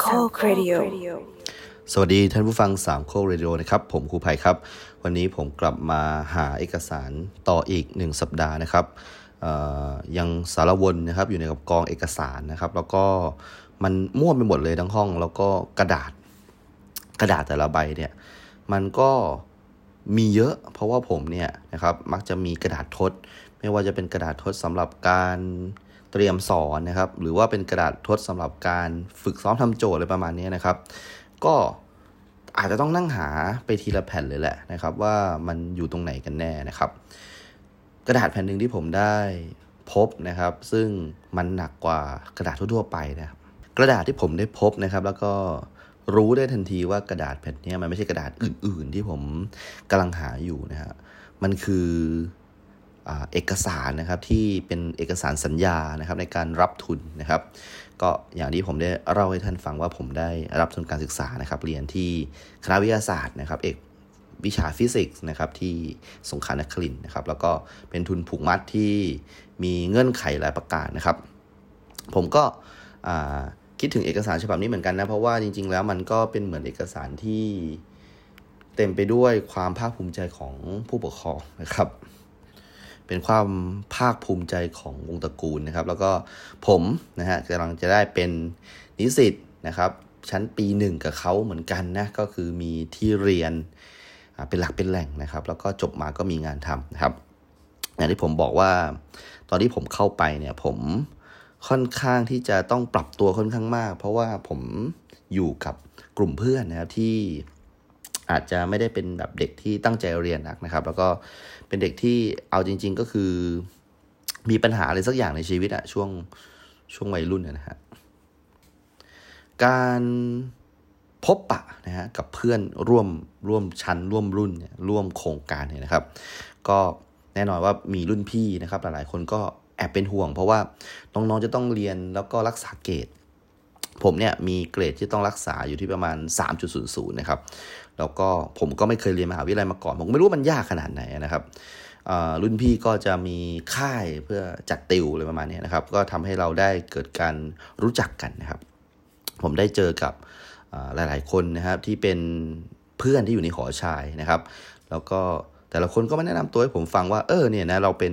โคกเรดิโอสวัสดีท่านผู้ฟังสามโคกเรดิโอนะครับ ผมครูไผ่ครับ วันนี้ผมกลับมาหาเอกสารต่ออีกหนึ่งสัปดาห์นะครับเอ่อยังสาละวนนะครับอยู่ในกับกองเอกสารนะครับ แล้วก็มันมั่วไปหมดเลยทั้งห้อง แล้วก็กระดาษกระดาษแต่ละใบเนี่ยมันก็มีเยอะเพราะว่าผมเนี่ยนะครับมักจะมีกระดาษทด ไม่ว่าจะเป็นกระดาษทดสำหรับการ เตรียมสอนนะครับ หรือว่าเป็นกระดาษทดสำหรับการฝึกซ้อมทำโจทย์อะไรประมาณนี้นะครับ ก็อาจจะต้องนั่งหาไปทีละแผ่นเลยแหละนะครับ ว่ามันอยู่ตรงไหนกันแน่นะครับ กระดาษแผ่นหนึ่งที่ผมได้พบนะครับ ซึ่งมันหนักกว่ากระดาษทั่วๆไปนะครับ กระดาษที่ผมได้พบนะครับ แล้วก็รู้ได้ทันทีว่ากระดาษแผ่นนี้มันไม่ใช่กระดาษอื่น ๆ ที่ผมกำลังหาอยู่นะฮะมันคือ เอกสารนะครับที่เป็นเอกสารสัญญานะครับในการรับทุนนะครับ ก็อย่างที่ผมได้เล่าให้ท่านฟังว่าผมได้รับทุนการศึกษานะครับ เรียนที่คณะวิทยาศาสตร์นะครับ เอกวิชาฟิสิกส์นะครับที่สงขลานครินทร์นะครับ แล้วก็เป็นทุนผูกมัดที่มีเงื่อนไขหลายประการนะครับ ผมก็คิดถึงเอกสารฉบับนี้เหมือนกันนะ เพราะว่าจริง ๆ แล้วมันก็เป็นเหมือนเอกสารที่เต็มไปด้วยความภาคภูมิใจของผู้ปกครองนะครับ เป็นความภาคภูมิใจของวงตระกูลนะครับ แล้วก็ผมนะฮะกำลังจะได้เป็นนิสิตนะครับ ชั้นปีหนึ่งกับเขาเหมือนกันนะ ก็คือมีที่เรียนเป็นหลักเป็นแหล่งนะครับ แล้วก็จบมาก็มีงานทำนะครับ อย่างที่ผมบอกว่า ตอนที่ผมเข้าไปเนี่ยผมค่อนข้างที่จะต้องปรับตัวค่อนข้างมาก เพราะว่าผมอยู่กับกลุ่มเพื่อนนะครับที่ อาจจะไม่ได้เป็นแบบเด็กที่ตั้งใจเรียนนักนะครับ แล้วก็เป็นเด็กที่เอาจริง ๆ ก็คือ มีปัญหาอะไรสักอย่างในชีวิตอะช่วงช่วงวัยรุ่นนะฮะการพบปะนะฮะกับเพื่อนร่วมร่วมชั้นร่วมรุ่นเนี่ยร่วมโครงการเนี่ยนะครับ ก็แน่นอนว่ามีรุ่นพี่นะครับ หลายๆคนก็แอบเป็นห่วง เพราะว่าน้องๆจะต้องเรียนแล้วก็รักษาเกรดผมเนี่ยมีเกรดที่ต้องรักษาอยู่ที่ประมาณ 3.00 นะครับ แล้วก็ผมก็ไม่เคยเรียนมหาวิทยาลัยมาก่อน ผมไม่รู้มันยากขนาดไหนนะครับรุ่นพี่ก็จะมีค่ายเพื่อจัดติวอะไรประมาณนี้นะครับ ก็ทำให้เราได้เกิดการรู้จักกันนะครับ ผมได้เจอกับอ่าหลาย ๆ คนนะครับที่เป็นเพื่อนที่อยู่ในหอชายนะครับ แล้วก็แต่ละคนก็มาแนะนำตัวให้ผมฟังว่าเออเนี่ยนะเราเป็น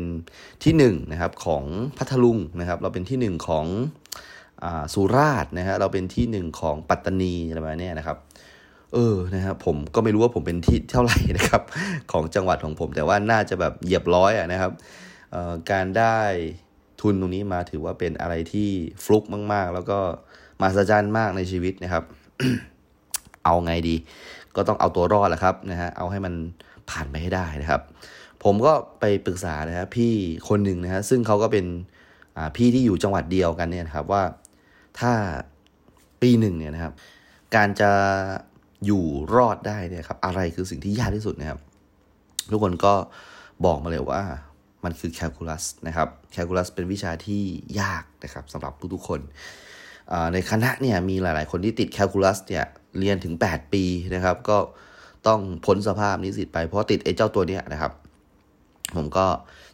ที่หนึ่งนะครับของพัทลุงนะครับ เราเป็นที่หนึ่งของอสุราษฎร์นะฮะเราเป็นที่หนึ่งของปัตตานีอะไรประมาณนี้นะครับ เออนะครับผมก็ไม่รู้ว่าผมเป็นที่เท่าไหร่นะครับของจังหวัดของผม แต่ว่าน่าจะแบบเหยียบร้อยอะนะครับการได้ทุนตรงนี้มาถือว่าเป็นอะไรที่ฟลุกมาก ๆ แล้วก็มหัศจรรย์มากในชีวิตนะครับ เอาไงดี ก็ต้องเอาตัวรอดแหละครับนะฮะเอาให้มันผ่านไปให้ได้นะครับ ผมก็ไปปรึกษานะครับพี่คนหนึ่งนะฮะซึ่งเขาก็เป็นพี่ที่อยู่จังหวัดเดียวกันเนี่ยครับว่าถ้าปีหนึ่งเนี่ยนะครับ การจะ อยู่รอดได้เนี่ยครับ อะไรคือสิ่งที่ยากที่สุดนะครับ ทุกคนก็บอกมาเลยว่ามันคือแคลคูลัสนะครับแคลคูลัสเป็นวิชาที่ยากนะครับสำหรับทุกๆคนในคณะเนี่ยมีหลายๆ คนที่ติดแคลคูลัสเนี่ยเรียนถึง 8 ปีนะครับ ก็ต้องพ้นสภาพนิสิตไปเพราะติดไอ้เจ้าตัวเนี้ยนะครับ ผมก็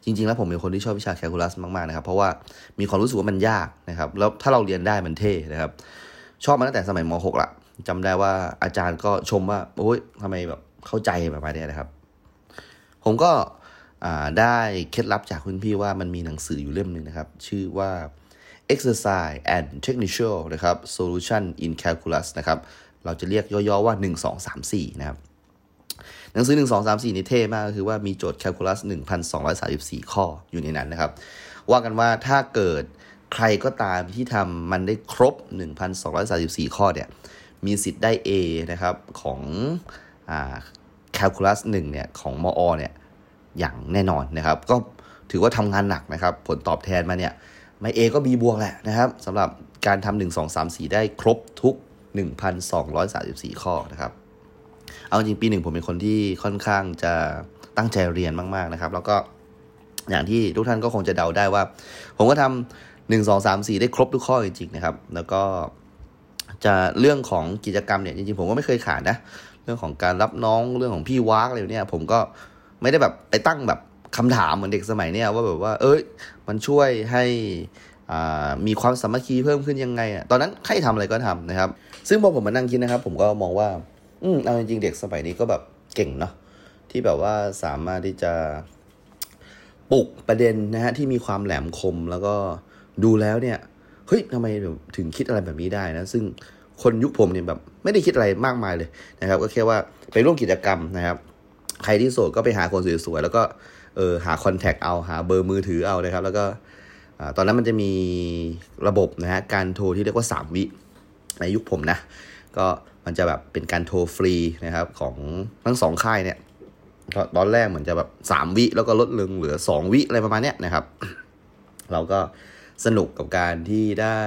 จริง ๆ แล้วผมเป็นคนที่ชอบวิชาแคลคูลัสมากๆนะครับ เพราะว่ามีความรู้สึกว่ามันยากนะครับ แล้วถ้าเราเรียนได้มันเท่นะครับ ชอบมาตั้งแต่สมัยม .6 ละ จำได้ว่าอาจารย์ก็ชมว่าโอ้ยทำไมแบบเข้าใจแบบนี้นะครับ ผมก็ได้เคล็ดลับจากคุณพี่ว่ามันมีหนังสืออยู่เล่มหนึ่งนะครับ ชื่อว่า exercise and technical นะครับ solution in calculus นะครับ เราจะเรียกย่อๆว่า 1 2 3 4 นะครับ หนังสือ 1 2 3 4 นี่เท่มากก็คือว่ามีโจทย์แคลคูลัส1,234 ข้ออยู่ในนั้นนะครับ ว่ากันว่าถ้าเกิดใครก็ตามที่ทำมันได้ครบ 1,234 ข้อเนี่ย มีสิทธิ์ได้ A นะครับของแคลคูลัส1เนี่ยของมอเนี่ยอย่างแน่นอนนะครับ ก็ถือว่าทำงานหนักนะครับ ผลตอบแทนมาเนี่ยไม่ A ก็ B บวกแหละนะครับสำหรับการทำ1 2 3 4ได้ครบทุก 1,234 ข้อนะครับ เอาจริงปีหนึ่งผมเป็นคนที่ค่อนข้างจะตั้งใจเรียนมากๆนะครับ แล้วก็อย่างที่ทุกท่านก็คงจะเดาได้ว่า ผมก็ทำหนึ่งสองสามสี่ได้ครบทุกข้อจริงๆนะครับ แล้วก็ จะเรื่องของกิจกรรมเนี่ยจริงๆผมก็ไม่เคยขาดนะ เรื่องของการรับน้องเรื่องของพี่วากอะไรเนี่ย ผมก็ไม่ได้แบบไปตั้งแบบคำถามเหมือนเด็กสมัยเนี่ยว่าแบบว่า เอ้ย มันช่วยให้มีความสามัคคีเพิ่มขึ้นยังไงอะตอนนั้นใครทำอะไรก็ทำนะครับ ซึ่งพอผมมานั่งคิดนะครับ ผมก็มองว่า อืมเอาจริงๆเด็กสมัยนี้ก็แบบเก่งเนาะที่แบบว่าสามารถที่จะปลุกประเด็นนะฮะที่มีความแหลมคมแล้วก็ดูแล้วเนี่ย เฮ้ยทำไมถึงคิดอะไรแบบนี้ได้นะ ซึ่งคนยุคผมเนี่ยแบบไม่ได้คิดอะไรมากมายเลยนะครับ ก็แค่ว่าไปร่วมกิจกรรมนะครับ ใครที่โสดก็ไปหาคนสวยๆแล้วก็เออหาคอนแทคเอาหาเบอร์มือถือเอานะครับ แล้วก็ตอนนั้นมันจะมีระบบนะฮะการโทรที่เรียกว่า 3 วิในยุคผมนะ ก็มันจะแบบเป็นการโทรฟรีนะครับของทั้งสองค่ายเนี่ยตอนแรกเหมือนจะแบบสามวิแล้วก็ลดลงเหลือสองวิอะไรประมาณเนี้ยนะครับ เราก็ สนุกกับการที่ได้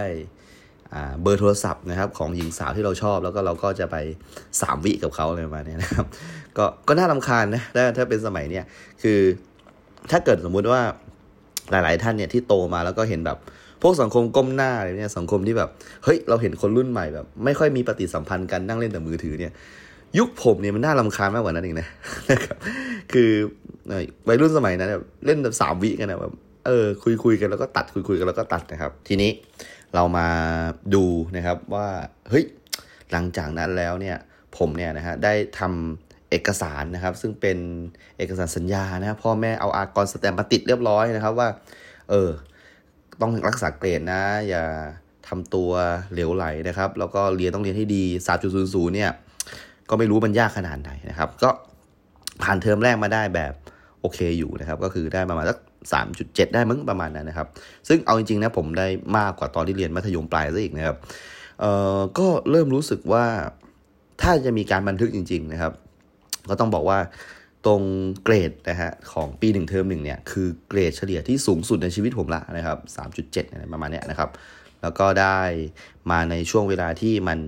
เบอร์โทรศัพท์นะครับของหญิงสาวที่เราชอบ แล้วก็เราก็จะไปสามวิกับเขาอะไรประมาณนี้นะครับ ก็ก็น่าลำคาญนะถ้าถ้าเป็นสมัยเนี้ยคือถ้าเกิดสมมุติว่าหลาย ๆ ท่านเนี่ยที่โตมาแล้วก็เห็นแบบพวกสังคมก้มหน้าอะไรเนี่ยสังคมที่แบบเฮ้ยเราเห็นคนรุ่นใหม่แบบ ไม่ค่อยมีปฏิสัมพันธ์กันนั่งเล่นแต่มือถือเนี่ย ยุคผมเนี่ยมันน่าลำคาญมากกว่านั้นเองนะนะครับคือวัยรุ่นสมัยนั้นเล่นแบบสามวิกันนะแบบ เออคุยคุยกันแล้วก็ตัดคุยคุยกันแล้วก็ตัดนะครับ ทีนี้เรามาดูนะครับว่าเฮ้ยหลังจากนั้นแล้วเนี่ยผมเนี่ยนะฮะได้ทำเอกสารนะครับ ซึ่งเป็นเอกสารสัญญานะพ่อแม่เอาอากรสแตมมาติดเรียบร้อยนะครับว่า เออ ต้องรักษาเกรดนะ อย่าทำตัวเหลวไหลนะครับ แล้วก็เรียนต้องเรียนให้ดี 3.00 เนี่ย ก็ไม่รู้มันยากขนาดไหนนะครับ ก็ผ่านเทอมแรกมาได้แบบโอเคอยู่นะครับ ก็คือได้ประมาณสัก สามจุดเจ็ดได้มั้งประมาณนั้นนะครับ ซึ่งเอาจริงๆนะผมได้มากกว่าตอนที่เรียนมัธยมปลายซะอีกนะครับเอ่อก็เริ่มรู้สึกว่าถ้าจะมีการบันทึกจริง ๆนะครับ ก็ต้องบอกว่าตรงเกรดนะฮะของปีหนึ่งเทอมหนึ่งเนี่ยคือเกรดเฉลี่ยที่สูงสุดในชีวิตผมละนะครับสามจุดเจ็ดประมาณนี้นะครับ แล้วก็ได้มาในช่วงเวลาที่มัน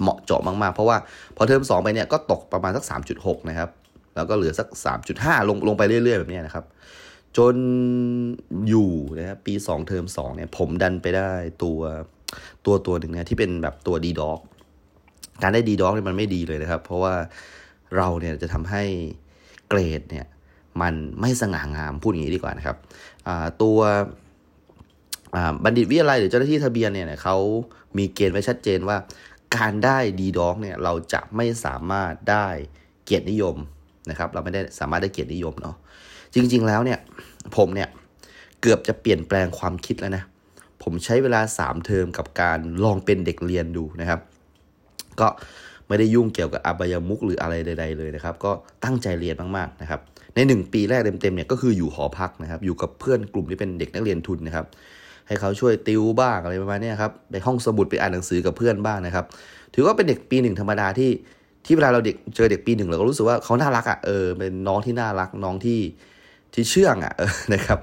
เหมาะเจาะมากๆ เพราะว่าพอเทอม2ไปเนี่ยก็ตกประมาณสัก 3.6 นะครับ แล้วก็เหลือสัก 3.5 ลงลงไปเรื่อยๆ แบบนี้นะครับ จนอยู่นะครับปี 2 เทอม2เนี่ยผมดันไปได้ตัวตัวตัวหนึ่งนะที่เป็นแบบตัว D dog การได้ D dog เนี่ยมันไม่ดีเลยนะครับ เพราะว่าเราเนี่ยจะทำให้เกรดเนี่ยมันไม่สง่างามพูดอย่างนี้ดีกว่านะครับตัวบัณฑิตวิทยาลัยหรือเจ้าหน้าที่ทะเบียนเนี่ยเขามีเกณฑ์ไว้ชัดเจนว่า การได้ดีด็อกเนี่ยเราจะไม่สามารถได้เกียรตินิยมนะครับ เราไม่ได้สามารถได้เกียรตินิยมเนาะจริง ๆ แล้วเนี่ย ผมเนี่ยเกือบจะเปลี่ยนแปลงความคิดแล้วนะ ผมใช้เวลา 3 เทอมกับการลองเป็นเด็กเรียนดูนะครับ ก็ไม่ได้ยุ่งเกี่ยวกับอบายมุกหรืออะไรใด ๆ เลยนะครับ ก็ตั้งใจเรียนมากๆนะครับ ใน 1 ปีแรกเต็มๆเนี่ยก็คืออยู่หอพักนะครับ อยู่กับเพื่อนกลุ่มที่เป็นเด็กนักเรียนทุนนะครับ ให้เขาช่วยติวบ้างอะไรประมาณนี้ครับ ไปห้องสมุดไปอ่านหนังสือกับเพื่อนบ้างนะครับ ถือว่าเป็นเด็กปีหนึ่งธรรมดาที่ที่เวลาเราเด็กเจอเด็กปีหนึ่งเราก็รู้สึกว่าเขาน่ารักอะเออเป็นน้องที่น่ารักน้องที่ ที่เชื่องอะนะครับ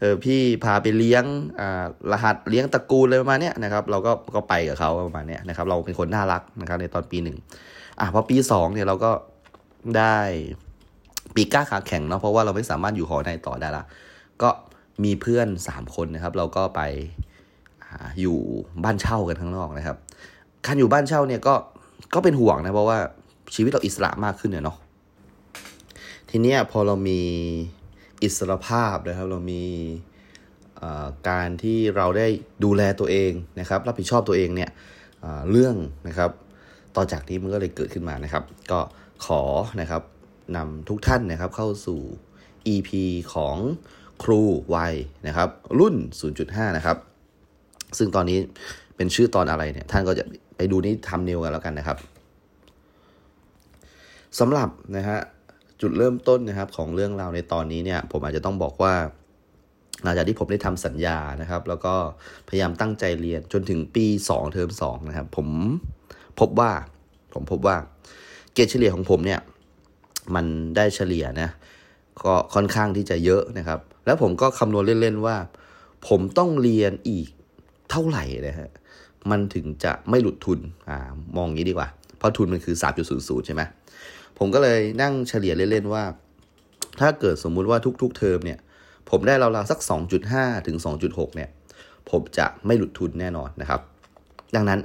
เออพี่พาไปเลี้ยงอ่ารหัสเลี้ยงตระกูลอะไรประมาณเนี้ยนะครับ เราก็ก็ไปกับเขาประมาณเนี้ยนะครับ เราเป็นคนน่ารักนะครับในตอนปีหนึ่งอะพอปีสองเนี่ยเราก็ได้ปีก้าขาแข็งเนาะเพราะว่าเราไม่สามารถอยู่หอในต่อได้ละก็มีเพื่อนสามคนนะครับ เราก็ไปอยู่บ้านเช่ากันข้างนอกนะครับ การอยู่บ้านเช่าเนี่ยก็ก็เป็นห่วงนะเพราะว่าชีวิตเราอิสระมากขึ้นเนี่ยเนาะทีเนี้ยพอเรามี อิสรภาพนะครับ เรามีการที่เราได้ดูแลตัวเองนะครับ รับผิดชอบตัวเองเนี่ยเรื่องนะครับ ต่อจากนี้มันก็เลยเกิดขึ้นมานะครับ ก็ขอนะครับนำทุกท่านนะครับเข้าสู่ EP ของครูวัยนะครับ รุ่น 0.5 นะครับ ซึ่งตอนนี้เป็นชื่อตอนอะไรเนี่ย ท่านก็จะไปดูนี่ทำเนวกันแล้วกันนะครับสำหรับนะฮะ จุดเริ่มต้นนะครับของเรื่องราวในตอนนี้เนี่ยผมอาจจะต้องบอกว่าหลังจากที่ผมได้ทำสัญญานะครับ แล้วก็พยายามตั้งใจเรียนจนถึงปี 2 เทอม2นะครับ ผมพบว่าผมพบว่าเกรดเฉลี่ยของผมเนี่ยมันได้เฉลี่ยนะก็ค่อนข้างที่จะเยอะนะครับ แล้วผมก็คำนวณเล่นๆว่า ผมต้องเรียนอีกเท่าไหร่นะฮะมันถึงจะไม่หลุดทุนอ่ามองงี้ดีกว่า เพราะทุนมันคือ 3.00 ใช่ไหม ผมก็เลยนั่งเฉลี่ยเล่นๆว่า ถ้าเกิดสมมุติว่าทุก ๆ เทอมเนี่ย ผมได้ราวๆสัก 2.5 ถึง 2.6 เนี่ย ผมจะไม่หลุดทุนแน่นอนนะครับ ดังนั้น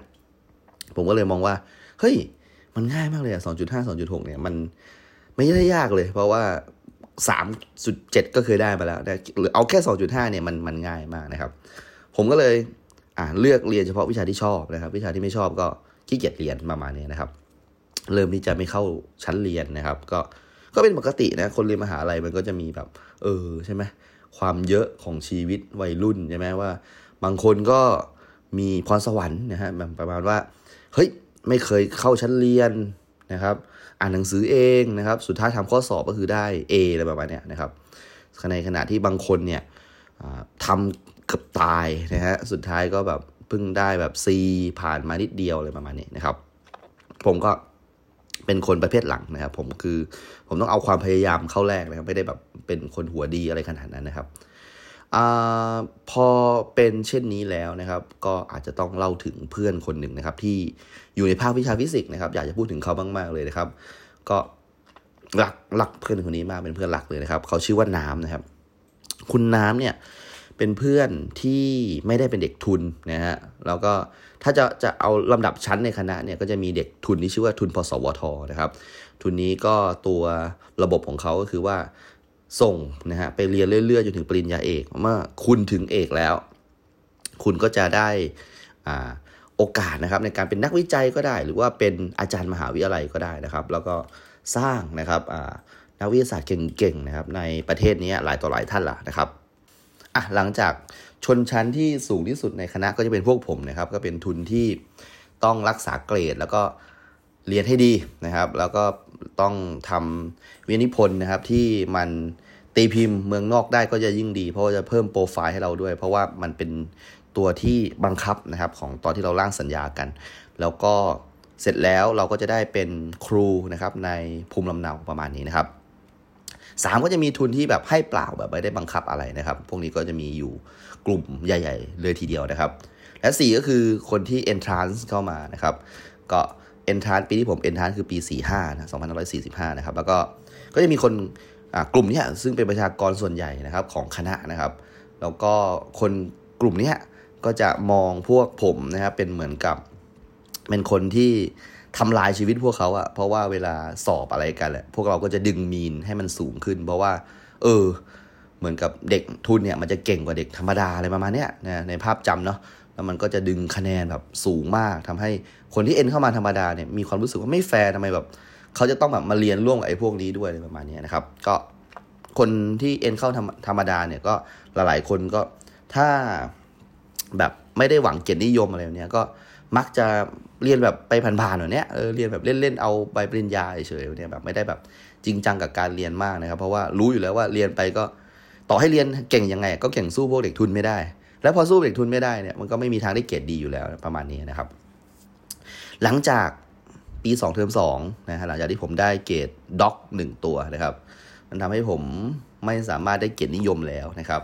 ผมก็เลยมองว่าเฮ้ยมันง่ายมากเลยอะ2.5 2.6 เนี่ยมันไม่ได้ยากเลย เพราะว่าสามจุดเจ็ดก็เคยได้มาแล้วหรือเอาแค่สองจุดห้าเนี่ยมันมันง่ายมากนะครับ ผมก็เลยอ่าเลือกเรียนเฉพาะวิชาที่ชอบนะครับ วิชาที่ไม่ชอบก็ขี้เกียจเรียนประมาณนี้นะครับ เริ่มที่จะไม่เข้าชั้นเรียนนะครับ ก็ก็เป็นปกตินะคนเรียนมหาลัยมันก็จะมีแบบ เออใช่ไหมความเยอะของชีวิตวัยรุ่นใช่ไหมว่า บางคนก็มีพรสวรรค์นะฮะแบบประมาณว่าเฮ้ยไม่เคยเข้าชั้นเรียนนะครับอ่านหนังสือเองนะครับ สุดท้ายทำข้อสอบก็คือได้ A อะไรประมาณนี้นะครับในขณะที่บางคนเนี่ยทำเกือบตายนะฮะสุดท้ายก็แบบเพิ่งได้แบบ C ผ่านมานิดเดียวอะไรประมาณนี้นะครับ ผมก็ เป็นคนประเภทหลังนะครับ ผมคือผมต้องเอาความพยายามเข้าแรกนะครับ ไม่ได้แบบเป็นคนหัวดีอะไรขนาดนั้นนะครับอพอเป็นเช่นนี้แล้วนะครับ ก็อาจจะต้องเล่าถึงเพื่อนคนหนึ่งนะครับ ที่อยู่ในภาควิชาฟิสิกส์นะครับ อยากจะพูดถึงเขามากๆเลยนะครับ ก็รักรักเพื่อนคนนี้มากเป็นเพื่อนรักเลยนะครับ เขาชื่อว่าน้ำนะครับ คุณน้ำเนี่ยเป็นเพื่อนที่ไม่ได้เป็นเด็กทุนนะฮะแล้วก็ ถ้าจะจะเอาลำดับชั้นในคณะเนี่ยก็จะมีเด็กทุนที่ชื่อว่าทุนพสวทนะครับ ทุนนี้ก็ตัวระบบของเขาก็คือว่าส่งนะฮะไปเรียนเรื่อยๆจนถึงปริญญาเอกเมื่อคุณถึงเอกแล้ว คุณก็จะได้อ่าโอกาสนะครับในการเป็นนักวิจัยก็ได้ หรือว่าเป็นอาจารย์มหาวิทยาลัยก็ได้นะครับ แล้วก็สร้างนะครับนักวิทยาศาสตร์เก่งๆนะครับในประเทศนี้หลายต่อหลายท่านล่ะนะครับอะหลังจาก ชนชั้นที่สูงที่สุดในคณะก็จะเป็นพวกผมนะครับ ก็เป็นทุนที่ต้องรักษาเกรด แล้วก็เรียนให้ดีนะครับ แล้วก็ต้องทำวินิพนธ์นะครับที่มันตีพิมพ์เมืองนอกได้ก็จะยิ่งดี เพราะว่าจะเพิ่มโปรไฟล์ให้เราด้วย เพราะว่ามันเป็นตัวที่บังคับนะครับของตอนที่เราร่างสัญญากัน แล้วก็เสร็จแล้วเราก็จะได้เป็นครูนะครับในภูมิลำเนาประมาณนี้นะครับสามก็จะมีทุนที่แบบให้เปล่าแบบไม่ได้บังคับอะไรนะครับ พวกนี้ก็จะมีอยู่ กลุ่มใหญ่ ๆ เลยทีเดียวนะครับ และสี่ก็คือคนที่ entrance เข้ามานะครับ ก็ entrance ปีที่ผม entrance คือปี 45นะ2545 นะครับ แล้วก็ก็จะมีคนกลุ่มนี้ซึ่งเป็นประชากรส่วนใหญ่นะครับของคณะนะครับ แล้วก็คนกลุ่มนี้ก็จะมองพวกผมนะครับเป็นเหมือนกับเป็นคนที่ทำลายชีวิตพวกเขาอะเพราะว่าเวลาสอบอะไรกันแหละพวกเราก็จะดึงมีนให้มันสูงขึ้น เพราะว่า เออ เหมือนกับเด็กทุนเนี่ยมันจะเก่งกว่าเด็กธรรมดาอะไรประมาณเนี้ยนะในภาพจำเนาะแล้วมันก็จะดึงคะแนนแบบสูงมากทำให้คนที่เอ็นเข้ามาธรรมดาเนี่ยมีความรู้สึกว่าไม่แฟร์ทำไมแบบเขาจะต้องแบบมาเรียนร่วมกับไอ้พวกนี้ด้วยอะไรประมาณนี้นะครับ ก็คนที่เอ็นเข้าธรรมดาเนี่ยก็หลายๆคนก็ถ้าแบบไม่ได้หวังเกียรตินิยมอะไรเนี้ยก็มักจะเรียนแบบไปผ่านๆแบบเนี้ยเออเรียนแบบเล่นๆเอาใบปริญญาเฉยๆเนี่ยแบบไม่ได้แบบจริงจังกับการเรียนมากนะครับ เพราะว่ารู้อยู่แล้วว่าเรียนไปก็ ต่อให้เรียนเก่งยังไง ก็เก่งสู้พวกเด็กทุนไม่ได้ แล้วพอสู้เด็กทุนไม่ได้เนี่ยมันก็ไม่มีทางได้เกรดดีอยู่แล้วประมาณนี้นะครับ หลังจากปี 2 เทอม2นะฮะหลังจากที่ผมได้เกรดด็อกหนึ่งตัวนะครับ มันทำให้ผมไม่สามารถได้เกรดนิยมแล้วนะครับ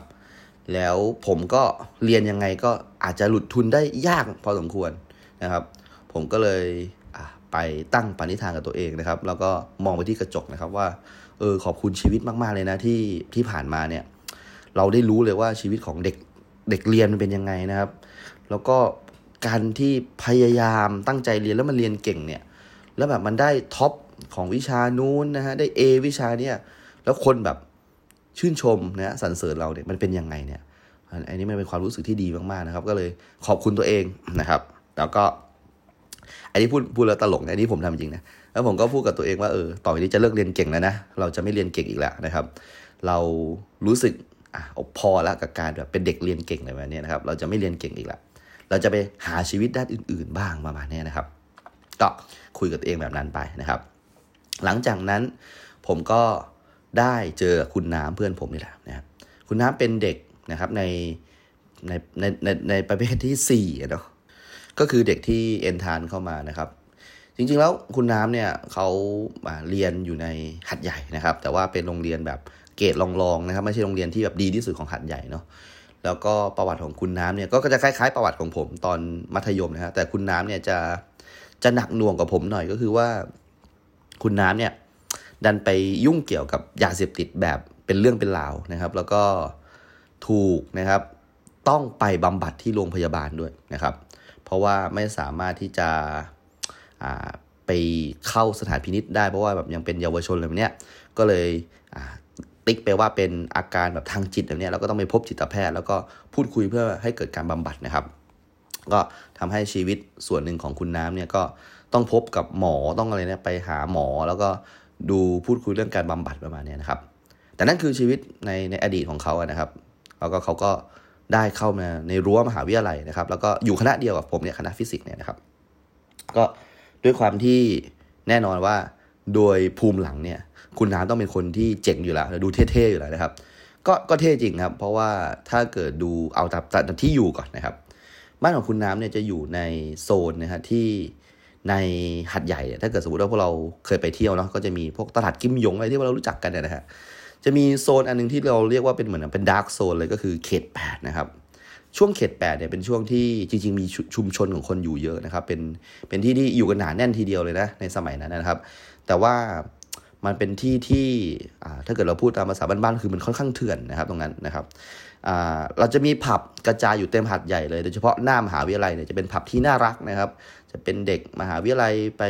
แล้วผมก็เรียนยังไงก็อาจจะหลุดทุนได้ยากพอสมควรนะครับ ผมก็เลยไปตั้งปณิธานกับตัวเองนะครับ แล้วก็มองไปที่กระจกนะครับว่า เออขอบคุณชีวิตมาก ๆ เลยนะที่ที่ผ่านมาเนี่ย เราได้รู้เลยว่าชีวิตของเด็กเด็กเรียนมันเป็นยังไงนะครับ แล้วก็การที่พยายามตั้งใจเรียนแล้วมันเรียนเก่งเนี่ยแล้วแบบมันได้ท็อปของวิชานู้นนะฮะได้ A วิชาเนี่ยแล้วคนแบบชื่นชมนะสรรเสริญเราเนี่ยมันเป็นยังไงเนี่ยอันนี้มันเป็นความรู้สึกที่ดีมากๆนะครับ ก็เลยขอบคุณตัวเองนะครับ แล้วก็อันนี้พูดพูดแล้วตลกนะอันนี้ผมทำจริงนะแล้วผมก็พูดกับตัวเองว่าเออต่อไปนี้จะเลิกเรียนเก่งแล้วนะเราจะไม่เรียนเก่งอีกแล้วนะครับ เรารู้สึก อะพอแล้วกับการแบบเป็นเด็กเรียนเก่งอะไรแบบนี้นะครับ เราจะไม่เรียนเก่งอีกแล้วเราจะไปหาชีวิตด้านอื่น ๆ บ้างประมาณนี้นะครับ ก็คุยกับตัวเองแบบนั้นไปนะครับ หลังจากนั้นผมก็ได้เจอคุณน้ำเพื่อนผมนี่แหละนะครับคุณน้ำเป็นเด็กนะครับในในในในในประเภทที่4เนาะก็คือเด็กที่เอนทานเข้ามานะครับ จริงๆแล้วคุณน้ำเนี่ยเขาเรียนอยู่ในหัดใหญ่นะครับ แต่ว่าเป็นโรงเรียนแบบ เกรดรองๆนะครับไม่ใช่โรงเรียนที่แบบดีที่สุดของหัดใหญ่เนาะแล้วก็ประวัติของคุณน้ำเนี่ยก็จะคล้ายๆประวัติของผมตอนมัธยมนะฮะแต่คุณน้ำเนี่ยจะจะหนักหน่วงกับผมหน่อยก็คือว่า คุณน้ำเนี่ย ดันไปยุ่งเกี่ยวกับยาเสพติดแบบเป็นเรื่องเป็นราวนะครับ แล้วก็ถูกนะครับ ต้องไปบำบัดที่โรงพยาบาลด้วยนะครับ เพราะว่าไม่สามารถที่จะไปเข้าสถานพินิษได้เพราะว่าแบบยังเป็นเยาวชนอะไรแบบเนี้ยก็เลย ติ๊กไปว่าเป็นอาการแบบทางจิตแบบนี้เราก็ต้องไปพบจิตแพทย์ แล้วก็พูดคุยเพื่อให้เกิดการบำบัดนะครับ ก็ทำให้ชีวิตส่วนหนึ่งของคุณน้ำเนี่ยก็ต้องพบกับหมอต้องอะไรเนี่ยไปหาหมอแล้วก็ดูพูดคุยเรื่องการบำบัดประมาณนี้นะครับ แต่นั่นคือชีวิตในในอดีตของเขาอะนะครับ แล้วก็เขาก็ได้เข้ามาในรั้วมหาวิทยาลัยนะครับ แล้วก็อยู่คณะเดียวกับผมเนี่ยคณะฟิสิกส์เนี่ยนะครับ ก็ด้วยความที่แน่นอนว่าโดยภูมิหลังเนี่ย คุณน้ำต้องเป็นคนที่เจ๋งอยู่แล้วดูเท่ๆอยู่แล้วนะครับ ก็ก็เท่จริงครับ เพราะว่าถ้าเกิดดูเอาตามที่อยู่ก่อนนะครับ บ้านของคุณน้ำเนี่ยจะอยู่ในโซนนะฮะที่ในหาดใหญ่ ถ้าเกิดสมมติว่าพวกเราเคยไปเที่ยวเนาะก็จะมีพวกตลาดกิมยงอะไรที่เรารู้จักกันเนี่ยนะฮะจะมีโซนอันนึงที่เราเรียกว่าเป็นเหมือนเป็น dark zone เลยก็คือเขตแปดนะครับ ช่วงเขตแปดเนี่ยเป็นช่วงที่จริง ๆ มีชุมชนของคนอยู่เยอะนะครับ เป็นเป็นที่ที่อยู่กันหนาแน่นทีเดียวเลยนะในสมัยนั้นนะครับ แต่ว่า มันเป็นที่ที่ถ้าเกิดเราพูดตามภาษาบ้านๆคือมันค่อนข้างเถื่อนนะครับตรงนั้นนะครับเราจะมีผับกระจายอยู่เต็มหัดใหญ่เลยโดยเฉพาะหน้ามหาวิทยาลัยเนี่ยจะเป็นผับที่น่ารักนะครับ จะเป็นเด็กมหาวิทยาลัยไป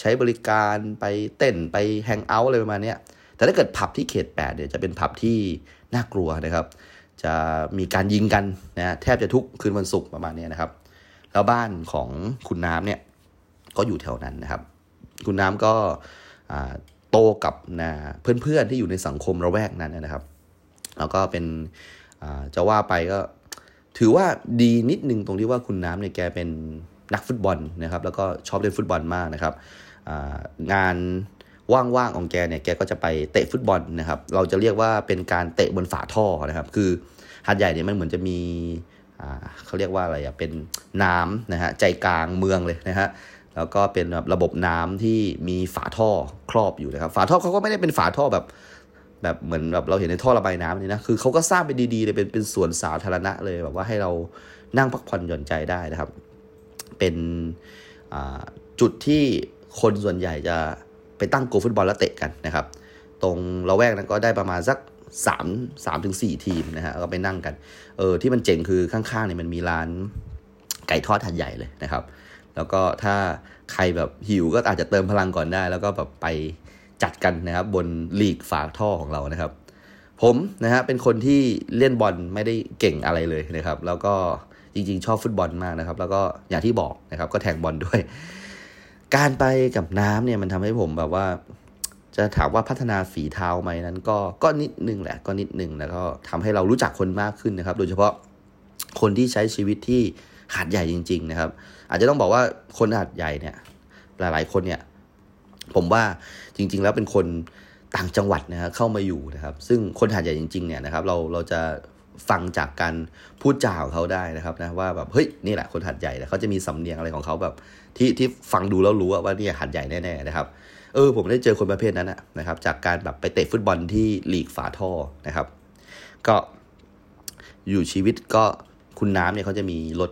ใช้บริการไปเต้นไปแฮงเอาท์อะไรประมาณนี้แต่ถ้าเกิดผับที่เขต8เนี่ยจะเป็นผับที่น่ากลัวนะครับ จะมีการยิงกันนะแทบจะทุกคืนวันศุกร์ประมาณนี้นะครับ แล้วบ้านของคุณน้ำเนี่ยก็อยู่แถวนั้นนะครับ คุณน้ำก็ โตกับนะเพื่อนๆที่อยู่ในสังคมระแวกนั้นนะครับ แล้วก็เป็นจะว่าไปก็ถือว่าดีนิดนึงตรงที่ว่าคุณน้ำเนี่ยแกเป็นนักฟุตบอลนะครับ แล้วก็ชอบเล่นฟุตบอลมากนะครับงานว่างๆของแกเนี่ยแกก็จะไปเตะฟุตบอลนะครับ เราจะเรียกว่าเป็นการเตะบนฝาท่อนะครับ คือหัดใหญ่เนี่ยมันเหมือนจะมีเขาเรียกว่าอะไรอะเป็นน้ำนะฮะใจกลางเมืองเลยนะฮะ แล้วก็เป็นแบบระบบน้ำที่มีฝาท่อครอบอยู่นะครับ ฝาท่อเขาก็ไม่ได้เป็นฝาท่อแบบ แบบเหมือนแบบเราเห็นในท่อระบายน้ำนี่นะ คือเขาก็สร้างเป็นดีๆเลยเป็นเป็นสวนสาธารณะเลยแบบว่าให้เรานั่งพักผ่อนหย่อนใจได้นะครับ เป็นจุดที่คนส่วนใหญ่จะไปตั้งโกฟุตบอลแล้วเตะกันนะครับ ตรงเราแวกนั้นก็ได้ประมาณสักสามสามถึงสี่ทีมนะฮะก็ไปนั่งกัน เออที่มันเจ๋งคือข้างๆเนี่ยมันมีร้านไก่ทอดทันใหญ่เลยนะครับ แล้วก็ถ้าใครแบบหิวก็อาจจะเติมพลังก่อนได้ แล้วก็แบบไปจัดกันนะครับบนลีกฝาท่อของเรานะครับ ผมนะฮะเป็นคนที่เล่นบอลไม่ได้เก่งอะไรเลยนะครับ แล้วก็จริงๆ ชอบฟุตบอลมากนะครับ แล้วก็อย่างที่บอกนะครับ ก็แทงบอลด้วย การไปกับน้ำเนี่ยมันทำให้ผมแบบว่า จะถามว่าพัฒนาฝีเท้าไหมนั้น ก็ก็นิดนึงแหละก็นิดนึงแล้วก็ทำให้เรารู้จักคนมากขึ้นนะครับ โดยเฉพาะคนที่ใช้ชีวิตที่หาดใหญ่จริง ๆ นะครับ อาจจะต้องบอกว่าคนหาดใหญ่เนี่ยหลายๆคนเนี่ยผมว่าจริง ๆ แล้วเป็นคนต่างจังหวัดนะครับเข้ามาอยู่นะครับ ซึ่งคนหาดใหญ่จริง ๆ เนี่ยนะครับ เราเราจะฟังจากการพูดจาของเขาได้นะครับนะว่าแบบเฮ้ยนี่แหละคนหาดใหญ่เขาจะมีสำเนียงอะไรของเขาแบบที่ที่ฟังดูแล้วรู้ว่านี่หาดใหญ่แน่ๆนะครับเออผมได้เจอคนประเภทนั้นนะครับ จากการแบบไปเตะฟุตบอลที่ลีกฝาท่อนะครับ ก็อยู่ชีวิตก็คุณน้ำเนี่ยเขาจะมีรถ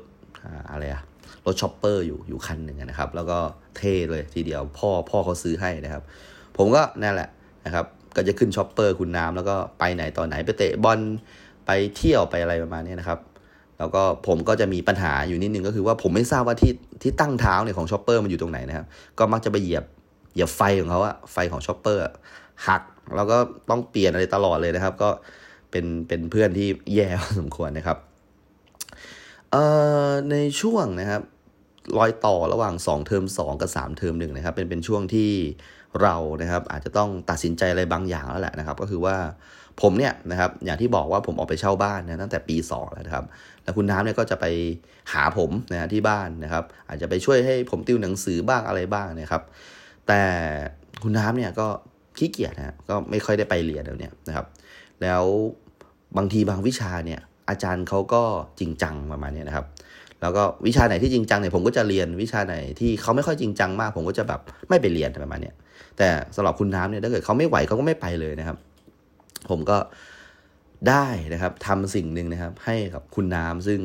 อะไรอะ รถ chopper อยู่อยู่คันหนึ่งนะครับ แล้วก็เท่เลยทีเดียวพ่อพ่อเขาซื้อให้นะครับ ผมก็นั่นแหละนะครับ ก็จะขึ้น chopper คุณน้ำแล้วก็ไปไหนต่อไหนไปเตะบอลไปเที่ยวไปอะไรประมาณนี้นะครับ แล้วก็ผมก็จะมีปัญหาอยู่นิดนึงก็คือว่าผมไม่ทราบว่าที่ที่ตั้งเท้าเนี่ยของ chopper มันอยู่ตรงไหนนะครับ ก็มักจะไปเหยียบเหยียบไฟของเขาอะไฟของ chopper หักแล้วก็ต้องเปลี่ยนอะไรตลอดเลยนะครับ ก็เป็นเป็นเพื่อนที่แย่พอสมควรนะครับ เอ่อในช่วงนะครับรอยต่อระหว่าง 2 เทอม 2 กับ 3 เทอมหนึ่งนะครับเป็นเป็นช่วงที่เรานะครับอาจจะต้องตัดสินใจอะไรบางอย่างแล้วแหละนะครับ ก็คือว่าผมเนี่ยนะครับอย่างที่บอกว่าผมออกไปเช่าบ้านนะตั้งแต่ปี 2 แล้วนะครับ แล้วคุณน้ำเนี่ยก็จะไปหาผมนะที่บ้านนะครับ อาจจะไปช่วยให้ผมติวหนังสือบ้างอะไรบ้างนะครับ แต่คุณน้ำเนี่ยก็ขี้เกียจนะก็ไม่ค่อยได้ไปเรียนแล้วเนี่ยนะครับ แล้วบางทีบางวิชาเนี่ย อาจารย์เขาก็จริงจังประมาณนี้นะครับ แล้วก็วิชาไหนที่จริงจังเนี่ยผมก็จะเรียนวิชาไหนที่เขาไม่ค่อยจริงจังมาก ผมก็จะแบบไม่ไปเรียนประมาณนี้แต่สำหรับคุณน้ำเนี่ยถ้าเกิดเขาไม่ไหวเขาก็ไม่ไปเลยนะครับ ผมก็ได้นะครับทำสิ่งหนึ่งนะครับ ให้กับคุณน้ำซึ่ง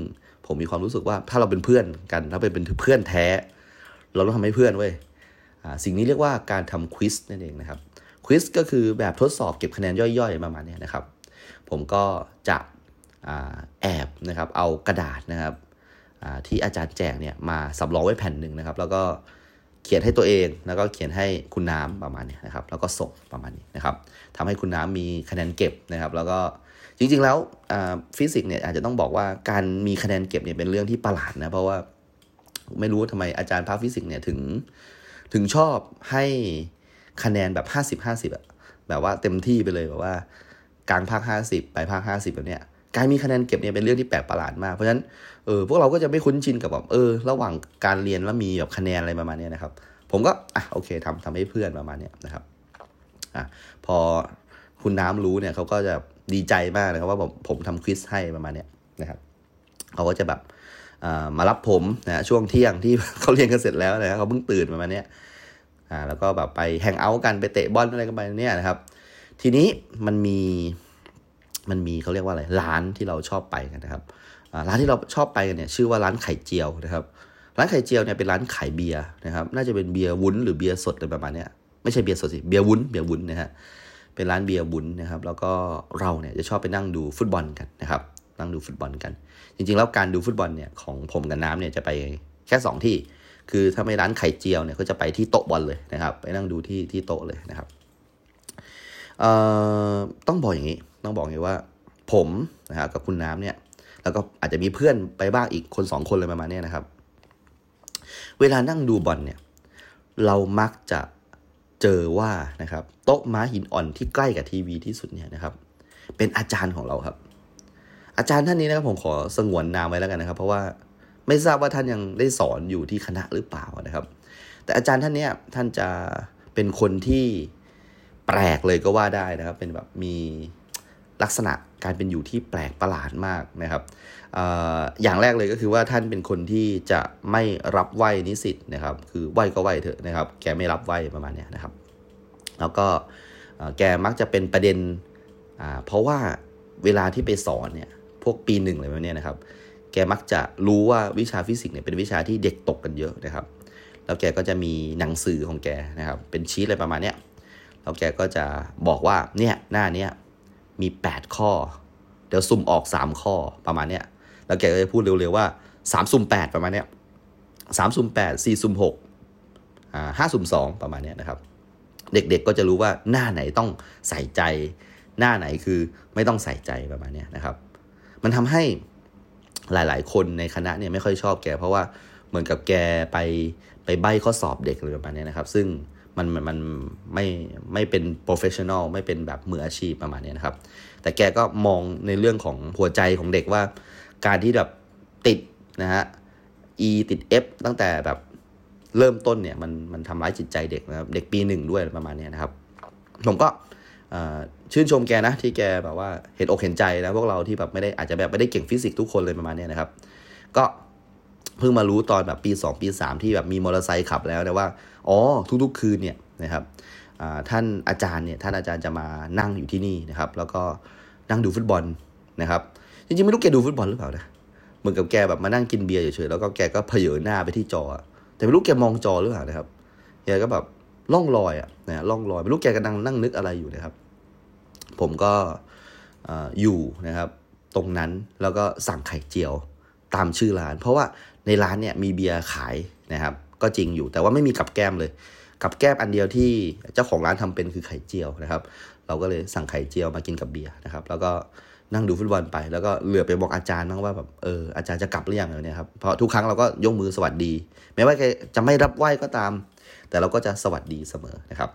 ผมมีความรู้สึกว่าถ้าเราเป็นเพื่อนกันถ้าเป็นเป็นเพื่อนแท้ เราต้องทำให้เพื่อนเว้ยสิ่งนี้เรียกว่าการทำควิสนั่นเองนะครับquiz ก็คือแบบทดสอบเก็บคะแนนย่อยๆประมาณนี้นะครับ ผมก็จะ แอบนะครับเอากระดาษนะครับที่อาจารย์แจกเนี่ยมาสำรองไว้แผ่นหนึ่งนะครับ แล้วก็เขียนให้ตัวเองแล้วก็เขียนให้คุณน้ำประมาณนี้นะครับ แล้วก็ส่งประมาณนี้นะครับทำให้คุณน้ำมีคะแนนเก็บนะครับ แล้วก็จริงๆแล้วฟิสิกส์เนี่ยอาจจะต้องบอกว่าการมีคะแนนเก็บเนี่ยเป็นเรื่องที่ประหลาดนะเพราะว่าไม่รู้ทำไมอาจารย์ภาคฟิสิกส์เนี่ยถึงถึงชอบให้คะแนนแบบห้าสิบห้าสิบอะแบบว่าเต็มที่ไปเลยแบบว่ากลางภาคห้าสิบไปภาคห้าสิบแบบเนี้ย การมีคะแนนเก็บเนี่ยเป็นเรื่องที่แปลกประหลาดมาก เพราะฉะนั้นเออพวกเราก็จะไม่คุ้นชินกับแบบเออ ระหว่างการเรียนแล้วมีแบบคะแนนอะไรประมาณนี้นะครับ ผมก็อะโอเคทำทำให้เพื่อนประมาณนี้นะครับอะพอคุณน้ำรู้เนี่ยเขาก็จะดีใจมากนะครับว่าผมผมทำควิสให้ประมาณนี้นะครับเขาก็จะแบบมารับผมนะช่วงเที่ยงที่เขาเรียนกันเสร็จแล้วนะเขาเพิ่งตื่นประมาณนี้อ่าแล้วก็แบบไป hang out กันไปเตะบอลอะไรกันไปเนี่ยนะครับ ทีนี้มันมี มันมีเขาเรียกว่าอะไรร้านที่เราชอบไปกันนะครับร้านที่เราชอบไปกันเนี่ยชื่อว่าร้านไข่เจียวนะครับ ร้านไข่เจียวเนี่ยเป็นร้านขายเบียร์นะครับ น่าจะเป็นเบียร์วุ้นหรือเบียร์สดอะไรประมาณนี้ไม่ใช่เบียร์สดสิเบียร์วุ้นเบียร์วุ้นนะฮะเป็นร้านเบียร์วุ้นนะครับ แล้วก็เราเนี่ยจะชอบไปนั่งดูฟุตบอลกันนะครับ นั่งดูฟุตบอลกัน จริงๆแล้วการดูฟุตบอลเนี่ยของผมกับน้ำเนี่ยจะไปแค่ 2 ที่ คือถ้าไม่ร้านไข่เจียวเนี่ยก็จะไปที่โต๊ะบอลเลยนะครับ ไปนั่งดูที่ที่โต๊ะเลยนะครับเอ่อต้องบอกอย่างนี้ ต้องบอกอย่างนี้ว่า ผมนะครับกับคุณน้ำเนี่ย แล้วก็อาจจะมีเพื่อนไปบ้างอีกคนสองคนเลยประมาณนี้นะครับ เวลานั่งดูบอลเนี่ย เรามักจะเจอว่านะครับ โต๊ะม้าหินอ่อนที่ใกล้กับทีวีที่สุดเนี่ยนะครับ เป็นอาจารย์ของเราครับ อาจารย์ท่านนี้นะครับผมขอสงวนนามไว้แล้วกันนะครับ เพราะว่าไม่ทราบว่าท่านยังได้สอนอยู่ที่คณะหรือเปล่านะครับ แต่อาจารย์ท่านนี้ท่านจะเป็นคนที่แปลกเลยก็ว่าได้นะครับ เป็นแบบมี ลักษณะการเป็นอยู่ที่แปลกประหลาดมากนะครับออย่างแรกเลยก็คือว่าท่านเป็นคนที่จะไม่รับไหวนิสิตนะครับ คือไหวก็ไหวเถอะนะครับ แกไม่รับไหวประมาณนี้นะครับ แล้วก็แกมักจะเป็นประเด็น เพราะว่าเวลาที่ไปสอนเนี่ย พวกปีหนึ่งอะไรแบบนี้นะครับ แกมักจะรู้ว่าวิชาฟิสิกส์เนี่ยเป็นวิชาที่เด็กตกกันเยอะนะครับ แล้วแกก็จะมีหนังสือของแกนะครับ เป็นชีตอะไรประมาณนี้แล้วแกก็จะบอกว่าเนี่ยหน้าเนี้ย มี 8 ข้อ เดี๋ยวสุ่มออก 3 ข้อประมาณเนี้ยแล้วแกก็จะพูดเร็วๆว่า 3 สุ่ม 8 ประมาณเนี้ยสามสุ่มแปดสี่สุ่มหกอ่าห้าสุ่มสองประมาณเนี้ยนะครับ เด็กๆก็จะรู้ว่าหน้าไหนต้องใส่ใจ หน้าไหนคือไม่ต้องใส่ใจประมาณเนี้ยนะครับ มันทำให้หลายๆ คนในคณะเนี่ยไม่ค่อยชอบแก เพราะว่าเหมือนกับแกไปไปใบ้ข้อสอบเด็กอะไรประมาณนี้นะครับ ซึ่ง มันมันไม่ไม่เป็น professional ไม่เป็นแบบมืออาชีพประมาณนี้นะครับ แต่แกก็มองในเรื่องของหัวใจของเด็กว่า การที่แบบติดนะฮะ E ติด F ตั้งแต่แบบเริ่มต้นเนี่ยมันมันทำร้ายจิตใจเด็กนะครับเด็กปีหนึ่งด้วยประมาณนี้นะครับ ผมก็ชื่นชมแกนะที่แกแบบว่าเห็นอกเห็นใจนะพวกเราที่แบบไม่ได้อาจจะแบบไม่ได้เก่งฟิสิกส์ทุกคนเลยประมาณนี้นะครับ ก็เพิ่งมารู้ตอนแบบปี 2 ปี 3 ที่แบบมีมอเตอร์ไซค์ขับแล้วนะว่า อ๋อทุกๆ คืนเนี่ยนะครับท่านอาจารย์เนี่ยท่านอาจารย์จะมานั่งอยู่ที่นี่นะครับ แล้วก็นั่งดูฟุตบอลนะครับ จริงๆไม่รู้แกดูฟุตบอลหรือเปล่านะเหมือนกับแกแบบมานั่งกินเบียร์เฉยๆแล้วก็แกก็เผยหน้าไปที่จอ แต่ไม่รู้แกมองจอหรือเปล่านะครับแกก็แบบล่องลอยอะนะล่องลอยไม่รู้แกกำลังนั่งนึกอะไรอยู่นะครับ ผมก็อยู่นะครับ ตรงนั้นแล้วก็สั่งไข่เจียวตามชื่อร้าน เพราะว่าในร้านเนี่ยมีเบียร์ขายนะครับ ก็จริงอยู่ แต่ว่าไม่มีกับแก้มเลย กับแก้มอันเดียวที่เจ้าของร้านทำเป็นคือไข่เจียวนะครับ เราก็เลยสั่งไข่เจียวมากินกับเบียร์นะครับ แล้วก็นั่งดูฟุตบอลไป แล้วก็เหลือไปบอกอาจารย์บ้างว่าแบบเอออาจารย์จะกลับหรือยังเนี่ยครับเพราะทุกครั้งเราก็ยกมือสวัสดี แม้ว่าแกจะไม่รับไหว้ก็ตาม แต่เราก็จะสวัสดีเสมอนะครับ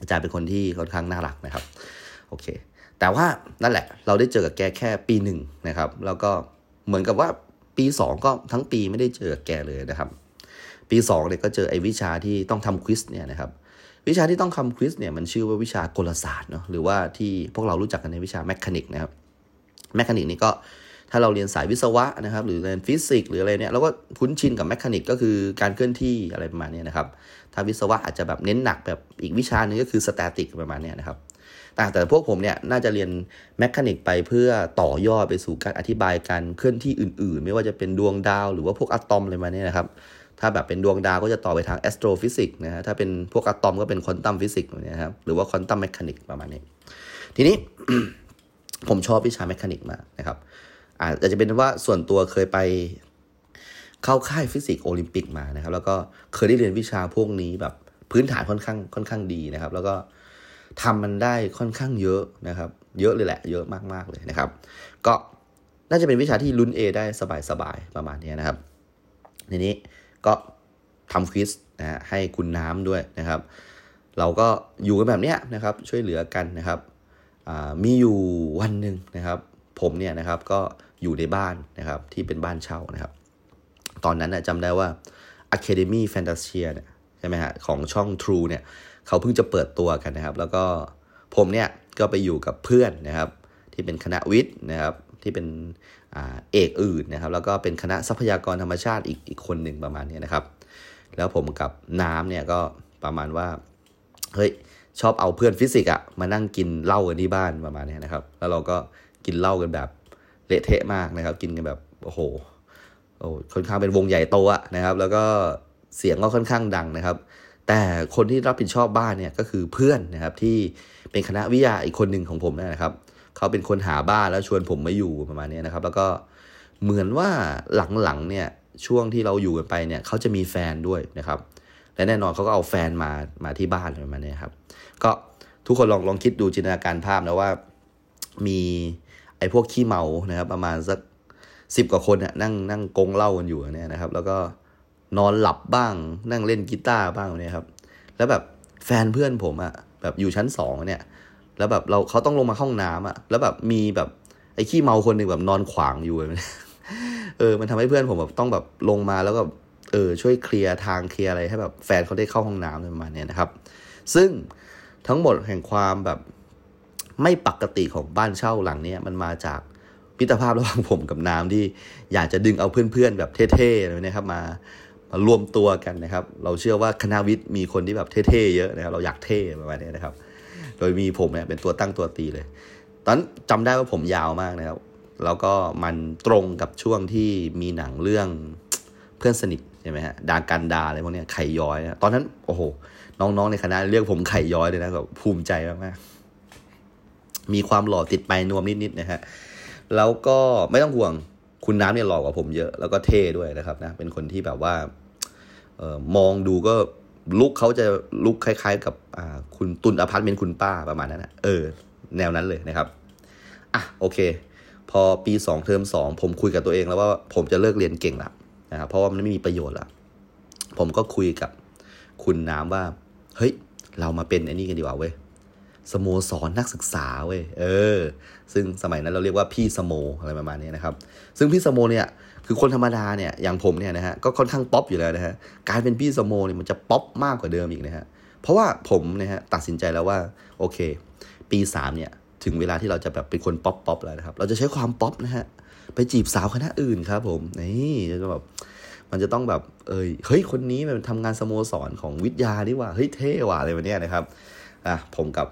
อาจารย์เป็นคนที่ค่อนข้างน่ารักนะครับโอเค แต่ว่านั่นแหละ เราได้เจอกับแกแค่ปีหนึ่งนะครับ แล้วก็เหมือนกับว่าปีสองก็ทั้งปีไม่ได้เจอแกเลยนะครับ ปีสองเนี่ยก็เจอไอ้วิชาที่ต้องทำ quiz เนี่ยนะครับวิชาที่ต้องทำ quiz เนี่ยมันชื่อว่าวิชากลศาสตร์เนาะหรือว่าที่พวกเรารู้จักกันในวิชา mechanic นะครับ mechanic นี่ก็ถ้าเราเรียนสายวิศวะนะครับ หรือเรียนฟิสิกส์หรืออะไรเนี่ยเราก็คุ้นชินกับ mechanic ก็คือการเคลื่อนที่อะไรประมาณนี้นะครับถ้าวิศวะอาจจะแบบเน้นหนักแบบอีกวิชาหนึ่งก็คือ static ประมาณนี้นะครับแต่แต่พวกผมเนี่ยน่าจะเรียน mechanic ไปเพื่อต่อยอดไปสู่การอธิบายการเคลื่อนที่อื่น ๆ ไม่ว่าจะเป็นดวงดาว หรือว่าพวกอะตอมอะไรมาเนี่ยนะครับ ถ้าแบบเป็นดวงดาวก็จะต่อไปทาง astrophysics นะฮะถ้าเป็นพวกอะตอมก็เป็น quantum physics นะครับหรือว่า quantum mechanic ประมาณนี้ ทีนี้ผมชอบวิชา mechanic มากนะครับอาจจะเป็นว่าส่วนตัวเคยไปเข้าค่ายฟิสิกส์โอลิมปิกมานะครับ แล้วก็เคยได้เรียนวิชาพวกนี้แบบพื้นฐานค่อนข้างค่อนข้างดีนะครับ แล้วก็ทำมันได้ค่อนข้างเยอะนะครับ เยอะเลยแหละ เยอะมากๆเลยนะครับ ก็น่าจะเป็นวิชาที่ลุ้น A ได้สบายๆประมาณนี้นะครับ ทีนี้ ก็ทำควิสนะฮะให้คุณน้ำด้วยนะครับ เราก็อยู่กันแบบเนี้ยนะครับช่วยเหลือกันนะครับมีอยู่วันหนึ่งนะครับ ผมเนี่ยนะครับก็อยู่ในบ้านนะครับที่เป็นบ้านเช่านะครับ ตอนนั้นนะจำได้ว่า Academy Fantasia เนี่ยใช่ไหมฮะของช่อง True เนี่ยเขาเพิ่งจะเปิดตัวกันนะครับ แล้วก็ผมเนี่ยก็ไปอยู่กับเพื่อนนะครับ ที่เป็นคณะวิทย์นะครับที่เป็น เอกอื่นนะครับ แล้วก็เป็นคณะทรัพยากรธรรมชาติอีกอีกคนหนึ่งประมาณนี้นะครับ แล้วผมกับน้ำเนี่ยก็ประมาณว่าเฮ้ยชอบเอาเพื่อนฟิสิกส์อะมานั่งกินเหล้ากันที่บ้านประมาณนี้นะครับ แล้วเราก็กินเหล้ากันแบบเละเทะมากนะครับ กินกันแบบโอ้โหโอ้ค่อนข้างเป็นวงใหญ่โตอะนะครับ แล้วก็เสียงก็ค่อนข้างดังนะครับ แต่คนที่รับผิดชอบบ้านเนี่ยก็คือเพื่อนนะครับที่เป็นคณะวิทยาอีกคนหนึ่งของผมนะครับ เขาเป็นคนหาบ้านแล้วชวนผมมาอยู่ประมาณนี้นะครับ แล้วก็เหมือนว่าหลังๆเนี่ยช่วงที่เราอยู่กันไปเนี่ยเขาจะมีแฟนด้วยนะครับ และแน่นอนเขาก็เอาแฟนมามาที่บ้านประมาณนี้ครับ ก็ทุกคนลองลองคิดดูจินตนาการภาพนะว่ามีไอ้พวกขี้เมานะครับ ประมาณสักสิบกว่าคนเนี่ยนั่งนั่งกงเล่ากันอยู่เนี่ยนะครับ แล้วก็นอนหลับบ้างนั่งเล่นกีตาร์บ้างเนี่ยครับ แล้วแบบแฟนเพื่อนผมอะแบบอยู่ชั้นสองเนี่ย แล้วแบบเราเขาต้องลงมาห้องน้ำอะแล้วแบบมีแบบไอ้ขี้เมาคนหนึ่งแบบนอนขวางอยู่เออ มันทำให้เพื่อนผมแบบต้องแบบลงมาแล้วก็เออช่วยเคลียร์ทางเคลียร์อะไรให้แบบแฟนเขาได้เข้าห้องน้ำประมาณนี้นะครับ ซึ่งทั้งหมดแห่งความแบบไม่ปกติของบ้านเช่าหลังนี้มันมาจากพิตรภาพระหว่างผมกับน้ำที่อยากจะดึงเอาเพื่อนๆแบบเท่ๆเลยนะครับมามารวมตัวกันนะครับ เราเชื่อว่าคณะวิทย์มีคนที่แบบเท่ๆเยอะนะครับเราอยากเท่ประมาณนี้นะครับ โดยมีผมเนี่ยเป็นตัวตั้งตัวตีเลย ตอนจำได้ว่าผมยาวมากนะครับ แล้วก็มันตรงกับช่วงที่มีหนังเรื่องเพื่อนสนิทใช่ไหมฮะดากันดาอะไรพวกนี้ไข่ย้อยนะตอนนั้นโอ้โห น้องๆในคณะเรียกผมไข่ย้อยเลยนะแบบภูมิใจมากๆมีความหล่อติดไปนวมนิดๆนะฮะแล้วก็ไม่ต้องห่วงคุณน้ำเนี่ยหล่อกว่าผมเยอะ แล้วก็เท่ด้วยนะครับนะเป็นคนที่แบบว่าออมองดูก็ look เขาจะ look คล้ายๆ กับคุณตุลอพาร์ตเมนต์คุณป้าประมาณนั้นนะเออ แนวนั้นเลยนะครับ อะโอเค พอปีสองเทอมสองผมคุยกับตัวเองแล้วว่าผมจะเลิกเรียนเก่งละนะครับเพราะว่ามันไม่มีประโยชน์ละผมก็คุยกับคุณน้ำว่า เฮ้ย เรามาเป็นไอ้นี่กันดีกว่าเว้ยสโมสรนักศึกษาเว้ยเออ ซึ่งสมัยนั้นเราเรียกว่าพี่สโมอะไรประมาณนี้นะครับ ซึ่งพี่สโมเนี่ย คือคนธรรมดาเนี่ยอย่างผมเนี่ยนะฮะก็ค่อนข้างป๊อปอยู่แล้วนะฮะการเป็นพี่สโมเนี่ยมันจะป๊อปมากกว่าเดิมอีกนะฮะเพราะว่าผมนะฮะตัดสินใจแล้วว่าโอเค ปีสามเนี่ยถึงเวลาที่เราจะแบบเป็นคนป๊อปป๊อปแล้วนะครับเราจะใช้ความป๊อปนะฮะไปจีบสาวคณะอื่นครับผมนี่จะแบบมันจะต้องแบบเอยเฮ้ยคนนี้มันทำงานสโมสรของวิทยาดีว่าเฮ้ยเท่ว่ะอะไรแบบนี้นะครับอะผมกับ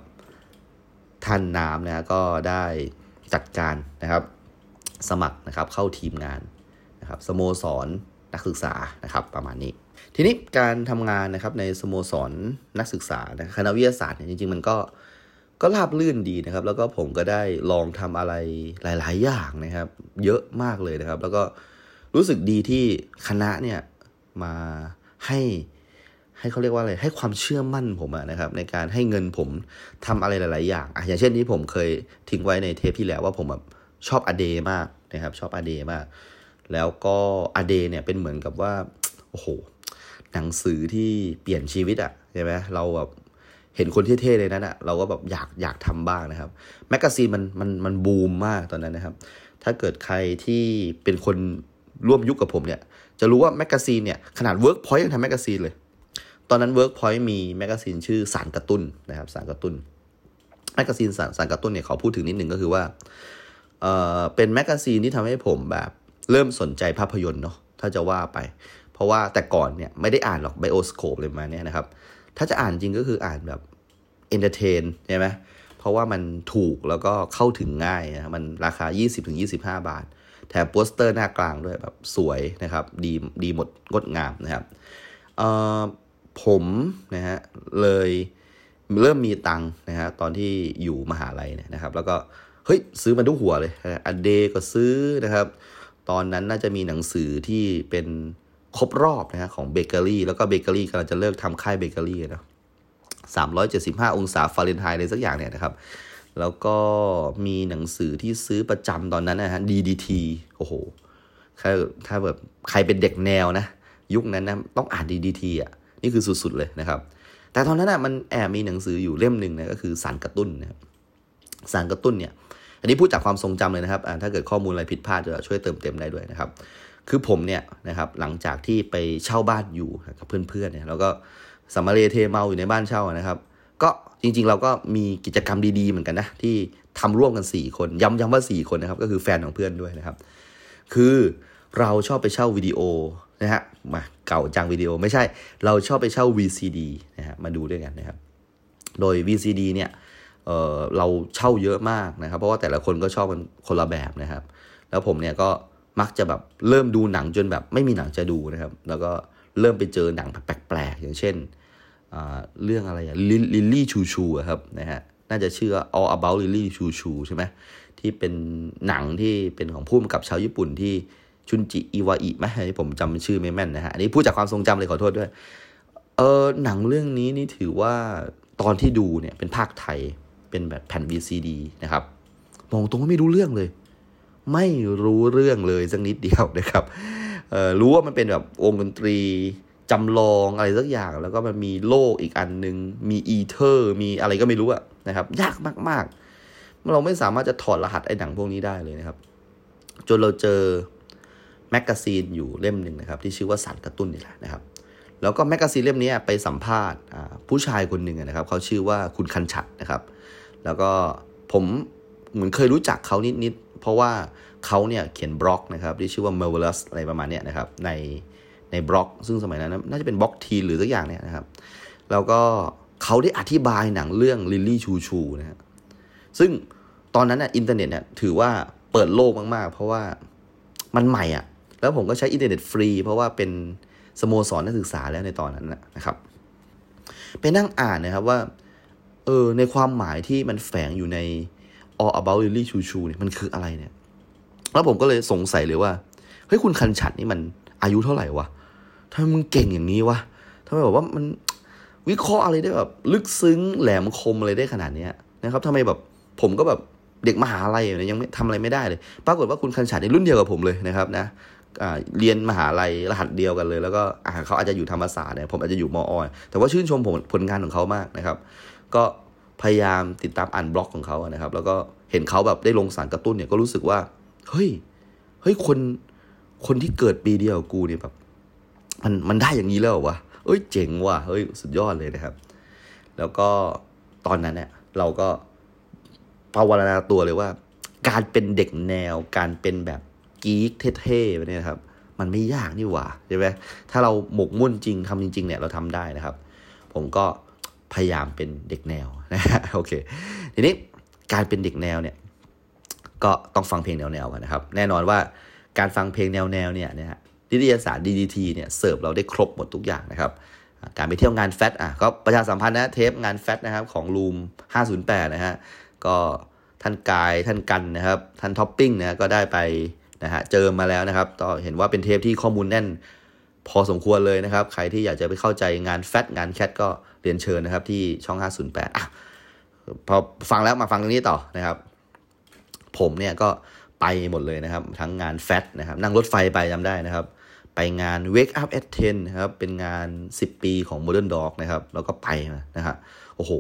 ท่านน้ำนะก็ได้จัดการนะครับ สมัครนะครับเข้าทีมงาน นะครับสโมสรนักศึกษานะครับประมาณนี้ ทีนี้การทำงานนะครับในสโมสรนักศึกษาคณะวิทยาศาสตร์เนี่ยจริงๆ มันก็ก็ราบลื่นดีนะครับ แล้วก็ผมก็ได้ลองทำอะไรหลาย ๆ อย่างนะครับ เยอะมากเลยนะครับ แล้วก็รู้สึกดีที่คณะเนี่ยมาให้ให้เขาเรียกว่าอะไรให้ความเชื่อมั่นผมนะครับ ในการให้เงินผมทำอะไรหลาย ๆ อย่างอะอย่างเช่นที่ผมเคยทิ้งไว้ในเทปที่แล้วว่าผมแบบชอบอเดมากนะครับ ชอบอเดมาก แล้วก็อเดเนี่ยเป็นเหมือนกับว่าโอ้โหหนังสือที่เปลี่ยนชีวิตอะ่ะใช่ไหมเราแบบเห็นคนเท่ๆเลยนั้นอะ่ะเราก็แบบอยากอยากทำบ้างนะครับแมกกาซีนมันมันมันบูมมากตอนนั้นนะครับ ถ้าเกิดใครที่เป็นคนร่วมยุคกับผมเนี่ย จะรู้ว่าแมกกาซีนเนี่ยขนาดเวิร์กพอยต์ยังทำแมกกาซีนเลย ตอนนั้นเวิร์กพอยต์มีแมกกาซีนชื่อสารกระตุ้นนะครับ สารกระตุ้นแมกกาซีนสารสารกระตุ้นเนี่ยเขาพูดถึงนิดหนึ่งก็คือว่าเอ่อเป็นแมกกาซีนที่ทำให้ผมแบบ เริ่มสนใจภาพยนตร์เนาะถ้าจะว่าไป เพราะว่าแต่ก่อนเนี่ยไม่ได้อ่านหรอก Bioscope เลยมาเนี่ยนะครับ ถ้าจะอ่านจริงก็คืออ่านแบบ entertain ใช่ไหมเพราะว่ามันถูกแล้วก็เข้าถึงง่ายนะมันราคา 20-25 บาท แถมโปสเตอร์หน้ากลางด้วยแบบสวยนะครับดีดีหมดงดงามนะครับผมนะฮะเลยเริ่มมีตังนะฮะตอนที่อยู่มหาลัยเนี่ยนะครับ แล้วก็เฮ้ยซื้อมาทุกหัวเลยa day ก็ซื้อนะครับ ตอนนั้นน่าจะมีหนังสือที่เป็นครบรอบนะฮะของเบเกอรี่ แล้วก็เบเกอรี่กำลังจะเลิกทำค่ายเบเกอรี่นะสามร้อยเจ็ดสิบห้าองศาฟาเรนไฮต์อะไรสักอย่างเนี่ยนะครับ แล้วก็มีหนังสือที่ซื้อประจำตอนนั้นนะฮะ DDT โอ้โห ถ้าถ้าแบบใครเป็นเด็กแนวนะ ยุคนั้นนะต้องอ่าน DDT อะ นี่คือสุดๆเลยนะครับ แต่ตอนนั้นนะมันแอบมีหนังสืออยู่เล่มหนึ่งนะก็คือสารกระตุ้นนะครับสารกระตุ้นเนี่ย อันนี้พูดจากความทรงจำเลยนะครับถ้าเกิดข้อมูลอะไรผิดพลาดจะช่วยเติมเต็มได้ด้วยนะครับ คือผมเนี่ยนะครับหลังจากที่ไปเช่าบ้านอยู่กับเพื่อนๆเนี่ยแล้วก็สัมาเรเทเมาอยู่ในบ้านเช่านะครับ ก็จริงๆเราก็มีกิจกรรมดีๆเหมือนกันนะที่ทำร่วมกัน 4 คนย้ำย้ำว่า 4 คนนะครับ ก็คือแฟนของเพื่อนด้วยนะครับ คือเราชอบไปเช่าวิดีโอนะฮะมาเก่าจังวิดีโอไม่ใช่ เราชอบไปเช่า VCD นะฮะมาดูด้วยกันนะครับ โดย VCD เนี่ย เเราเช่าเยอะมากนะครับ เพราะว่าแต่ละคนก็ชอบกันคนละแบบนะครับ แล้วผมเนี่ยก็มักจะแบบเริ่มดูหนังจนแบบไม่มีหนังจะดูนะครับ แล้วก็เริ่มไปเจอหนังแปลกๆอย่างเช่นเรื่องอะไรอะลิลลี่ชูชูครับนะฮะน่าจะชื่อ all about Lily ชูชูใช่ไหมที่เป็นหนังที่เป็นของผู้กำกับชาวญี่ปุ่นที่ชุนจิอิวาอิไหมที่ผมจำชื่อไม่แม่นนะฮะอันนี้พูดจากความทรงจำเลยขอโทษด้วยเออหนังเรื่องนี้นี่ถือว่าตอนที่ดูเนี่ยเป็นภาคไทย เป็นแบบแผ่น VCD นะครับมองตรงว่าไม่รู้เรื่องเลย ไม่รู้เรื่องเลยสักนิดเดียวนะครับรู้ว่ามันเป็นแบบวงดนตรีจำลองอะไรสักอย่าง แล้วก็มันมีโลกอีกอันหนึ่งมีอีเทอร์ มีอะไรก็ไม่รู้อะนะครับ ยากมากๆ เราไม่สามารถจะถอดรหัสไอ้หนังพวกนี้ได้เลยนะครับ จนเราเจอแมกกาซีนอยู่เล่มหนึ่งนะครับ ที่ชื่อว่าสารกระตุ้นนี่แหละนะครับ แล้วก็แมกกาซีนเล่มนี้ไปสัมภาษณ์ผู้ชายคนหนึ่งนะครับ เขาชื่อว่าคุณคันฉัตรนะครับ แล้วก็ผมเหมือนเคยรู้จักเขานิดๆ เพราะว่าเขาเนี่ยเขียนบล็อกนะครับที่ชื่อว่า Marvelous อะไรประมาณนี้นะครับ ในในบล็อก ซึ่งสมัยนั้นน่าจะเป็นบล็อกทีหรือสักอย่างเนี่ยนะครับ แล้วก็เขาได้อธิบายหนังเรื่อง Lily Chou-Chou นะฮะซึ่งตอนนั้นน่ะอินเทอร์เน็ตเนี่ยถือว่าเปิดโลกมากๆ เพราะว่ามันใหม่อะ แล้วผมก็ใช้อินเทอร์เน็ตฟรี เพราะว่าเป็นสโมสรนักศึกษาแล้วในตอนนั้นนะครับ ไปนั่งอ่านนะครับว่า เออ ในความหมายที่มันแฝงอยู่ใน all about Lily Chou-Chou เนี่ยมันคืออะไรเนี่ย แล้วผมก็เลยสงสัยเลยว่า เฮ้ย คุณคันฉัตรนี่มันอายุเท่าไหร่วะทำไมมึงเก่งอย่างนี้วะทำไมแบบว่ามันวิเคราะห์อะไรได้แบบ ลึกซึ้งแหลมคมอะไรได้ขนาดนี้นะครับทำไมแบบผมก็แบบเด็กมหาลัยเนี่ยยังไม่ทำอะไรไม่ได้เลย ปรากฏว่าคุณคันฉาดในรุ่นเดียวกับผมเลยนะครับนะเรียนมหาลัยรหัสเดียวกันเลย แล้วก็เขาอาจจะอยู่ธรรมศาสตร์เนี่ยผมอาจจะอยู่มออแต่ว่าชื่นชมผมผลงานของเขามากนะครับ ก็พยายามติดตามอ่านบล็อกของเขานะครับ แล้วก็เห็นเขาแบบได้ลงสารกระตุ้นเนี่ยก็รู้สึกว่า เฮ้ยเฮ้ยคนคนที่เกิดปีเดียวกูเนี่ยแบบมันมันได้อย่างนี้แล้ววะเอ้ยเจ๋งว่ะเฮ้ยสุดยอดเลยนะครับ แล้วก็ตอนนั้นเนี่ยเราก็ภาวนาตัวเลยว่า การเป็นเด็กแนว การเป็นแบบกี๊กเท่ๆเนี่ยครับ มันไม่ยากนี่หว่าใช่ไหมถ้าเราหมกมุ่นจริงทำจริง ๆ เนี่ยเราทำได้นะครับ ผมก็ พยายามเป็นเด็กแนวนะฮะโอเคทีนี้การเป็นเด็กแนวเนี่ยก็ต้องฟังเพลงแนวๆกันนะครับ แน่นอนว่าการฟังเพลงแนวๆเนี่ยนะฮะนิตยสาร DDT เนี่ยเสิร์ฟเราได้ครบหมดทุกอย่างนะครับการไปเที่ยวงาน Fat อะก็ประชาสัมพันธ์นะเทปงาน Fat นะครับของ Room 508 นะฮะก็ท่านกายท่านกันนะครับ ท่านท็อปปิ้งนะก็ได้ไปนะฮะเจอมาแล้วนะครับก็เห็นว่าเป็นเทปที่ข้อมูลแน่นพอสมควรเลยนะครับ ใครที่อยากจะไปเข้าใจงาน Fat งาน Cat ก็ เรียนเชิญนะครับที่ช่อง 508อะพอฟังแล้วมาฟังตรงนี้ต่อนะครับ ผมเนี่ยก็ไปหมดเลยนะครับ ทั้งงานแฟตนะครับ นั่งรถไฟไปจำได้นะครับ ไปงาน Wake Up at 10นะครับ เป็นงาน 10 ปีของ Modern Dog นะครับ แล้วก็ไปนะฮะโอ้โห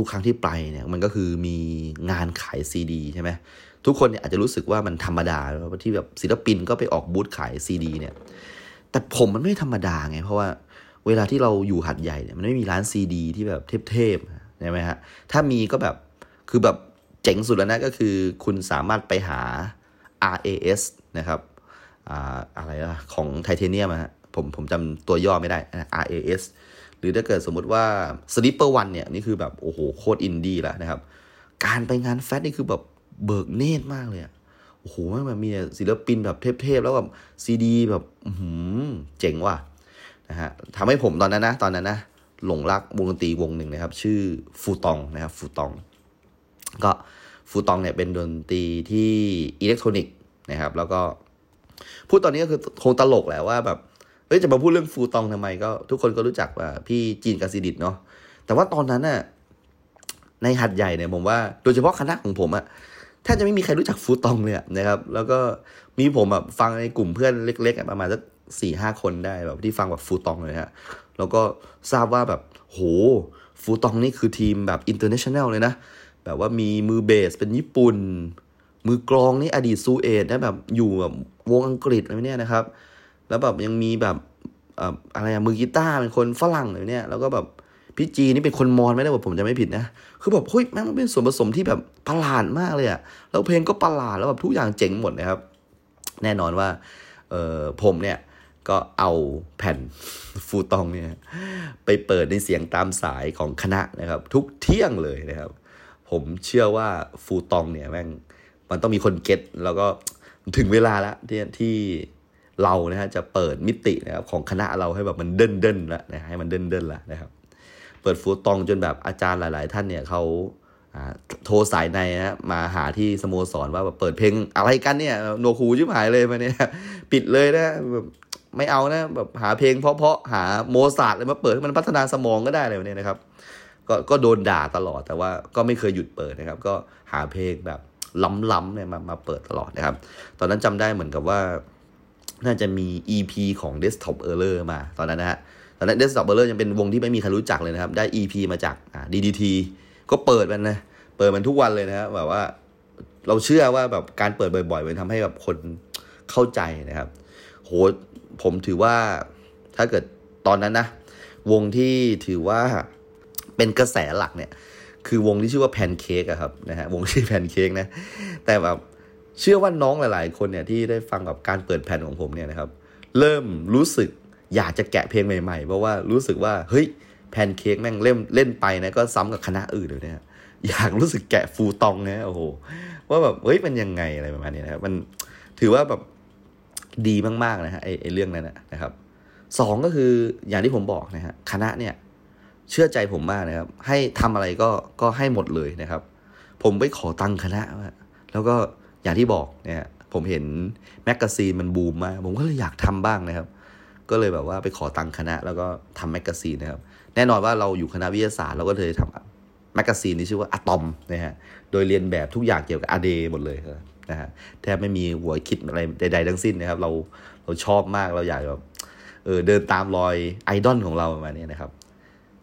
ทุกๆ ครั้งที่ไปเนี่ย มันก็คือมีงานขายซีดีใช่ไหมทุกคนเนี่ยอาจจะรู้สึกว่ามันธรรมดาที่แบบศิลปินก็ไปออกบูธขายซีดีเนี่ย แต่ผมมันไม่ธรรมดาไง เพราะว่า เวลาที่เราอยู่หัดใหญ่เนี่ยมันไม่มีร้านซีดี ที่แบบเทพๆใช่ไหมฮะถ้ามีก็แบบคือแบบเจ๋งสุดแล้วนะก็คือคุณสามารถไปหา RAS นะครับอะไรอะของไทเทเนียมฮะผมผมจำตัวย่อไม่ได้ RAS หรือถ้าเกิดสมมติว่า Sleeper One เนี่ยนี่คือแบบโอ้โหโคตรอินดี้แล้วนะครับ การไปงาน Fat นี่คือแบบเบิกเนตรมากเลยอะโอ้โหมันมีศิลปินแบบเทพๆ แล้วแบบซีดีแบบเจ๋งว่ะ นะฮะทำให้ผมตอนนั้นนะ ตอนนั้นนะ หลงรักวงดนตรีวงหนึ่งนะครับ ชื่อฟูตองนะครับฟูตอง ก็ฟูตองเนี่ยเป็นดนตรีที่อิเล็กทรอนิกส์นะครับ แล้วก็พูดตอนนี้ก็คือคงตลกแหละว่าแบบเอ้ยจะมาพูดเรื่องฟูตองทำไมก็ ทุกคนก็รู้จักว่าพี่จีนกาซิดิตเนาะแต่ว่าตอนนั้นน่ะในหัดใหญ่เนี่ยผมว่าโดยเฉพาะคณะของผมอะแทบจะไม่มีใครรู้จักฟูตองเลยนะครับ แล้วก็มีผมแบบฟังในกลุ่มเพื่อนเล็กๆประมาณสัก สี่ห้าคนได้แบบที่ฟังแบบ Futon เลยฮะ แล้วก็ทราบว่าแบบโห Futon นี่คือทีมแบบ international เลยนะ แบบว่ามีมือเบสเป็นญี่ปุ่น มือกลองนี่อดีต Suede นะแบบอยู่แบบวงอังกฤษอะไรเนี่ยนะครับ แล้วแบบยังมีแบบอะไรอะมือกีตาร์เป็นคนฝรั่งเลยเนี่ย แล้วก็แบบพี่จีนนี่เป็นคนมอญไม่ได้ว่าผมจะไม่ผิดนะ คือแบบเฮ้ยแม่งเป็นส่วนผสมที่แบบประหลาดมากเลยอะแล้วเพลงก็ประหลาดแล้วแบบทุกอย่างเจ๋งหมดนะครับ แน่นอนว่าเออผมเนี่ย ก็เอาแผ่นฟูตองเนี่ยไปเปิดในเสียงตามสายของคณะนะครับ ทุกเที่ยงเลยนะครับ ผมเชื่อว่าฟูตองเนี่ยแม่งมันต้องมีคนเก็ตแล้วก็ถึงเวลาแล้วที่ที่เรานะฮะจะเปิดมิตินะครับของคณะเราให้แบบมันเดินเดินล้วนะให้มันเดินเดินล้วนะครับ เปิด Futon จนแบบอาจารย์หลาย ๆ ท่านเนี่ยเขาโทรสายในนะมาหาที่สโมสรว่าแบบเปิดเพลงอะไรกันเนี่ยหนวกหูชิบหายเลยมาเนี่ยปิดเลยนะแบบ ไม่เอานะแบบหาเพลงเพราะๆหาโมซาร์ทอะไรมาเปิดให้มันพัฒนาสมองก็ได้เลยเนี่ยนะครับ ก็ก็โดนด่าตลอดแต่ว่าก็ไม่เคยหยุดเปิดนะครับ ก็หาเพลงแบบล้ำๆเนี่ยมามาเปิดตลอดนะครับ ตอนนั้นจำได้เหมือนกับว่า น่าจะมี EP ของ Desktop Error มาตอนนั้นนะฮะตอนนั้น Desktop Error ยังเป็นวงที่ไม่มีใครรู้จักเลยนะครับ ได้ EP มาจากอ่า DDT ก็เปิดมันนะ เปิดมันทุกวันเลยนะครับแบบว่าเราเชื่อว่าแบบการเปิดบ่อยๆ มันทำให้แบบคนเข้าใจนะครับ โห ผมถือว่าถ้าเกิดตอนนั้นนะ วงที่ถือว่าเป็นกระแสหลักเนี่ย คือวงที่ชื่อว่าแพนเค้กอะครับนะฮะวงที่แพนเค้กนะ แต่แบบเชื่อว่าน้องหลาย ๆ คนเนี่ยที่ได้ฟังกับการเปิดแผ่นของผมเนี่ยนะครับ เริ่มรู้สึกอยากจะแกะเพลงใหม่ ๆ เพราะว่ารู้สึกว่าเฮ้ยแพนเค้กแม่งเล่นเล่นไปนะก็ซ้ำกับคณะอื่นเลยเนี่ยอยากรู้สึกแกะฟูตองนะโอ้โหว่าแบบเฮ้ยมันยังไงอะไรประมาณนี้นะครับมันถือว่าแบบ ดีมากๆนะฮะไอไอเรื่องนั้นนะครับสองก็คืออย่างที่ผมบอกนะฮะคณะเนี่ยเชื่อใจผมมากนะครับ ให้ทำอะไรก็ก็ให้หมดเลยนะครับ ผมไปขอตังคณะแล้วก็อย่างที่บอกเนี่ยผมเห็นแมกกาซีนมันบูมมากผมก็เลยอยากทำบ้างนะครับ ก็เลยแบบว่าไปขอตังคณะ แล้วก็ทำแมกกาซีนนะครับ แน่นอนว่าเราอยู่คณะวิทยาศาสตร์เราก็เลยทำแมกกาซีนที่ชื่อว่าอะตอมนะฮะโดยเรียนแบบทุกอย่างเกี่ยวกับ a day หมดเลยครับ นะฮะแทบไม่มีหัวคิดอะไรใด ๆ ทั้งสิ้นนะครับ เราเราชอบมากเราอยากแบบเออเดินตามรอยไอดอลของเราประมาณนี้นะครับ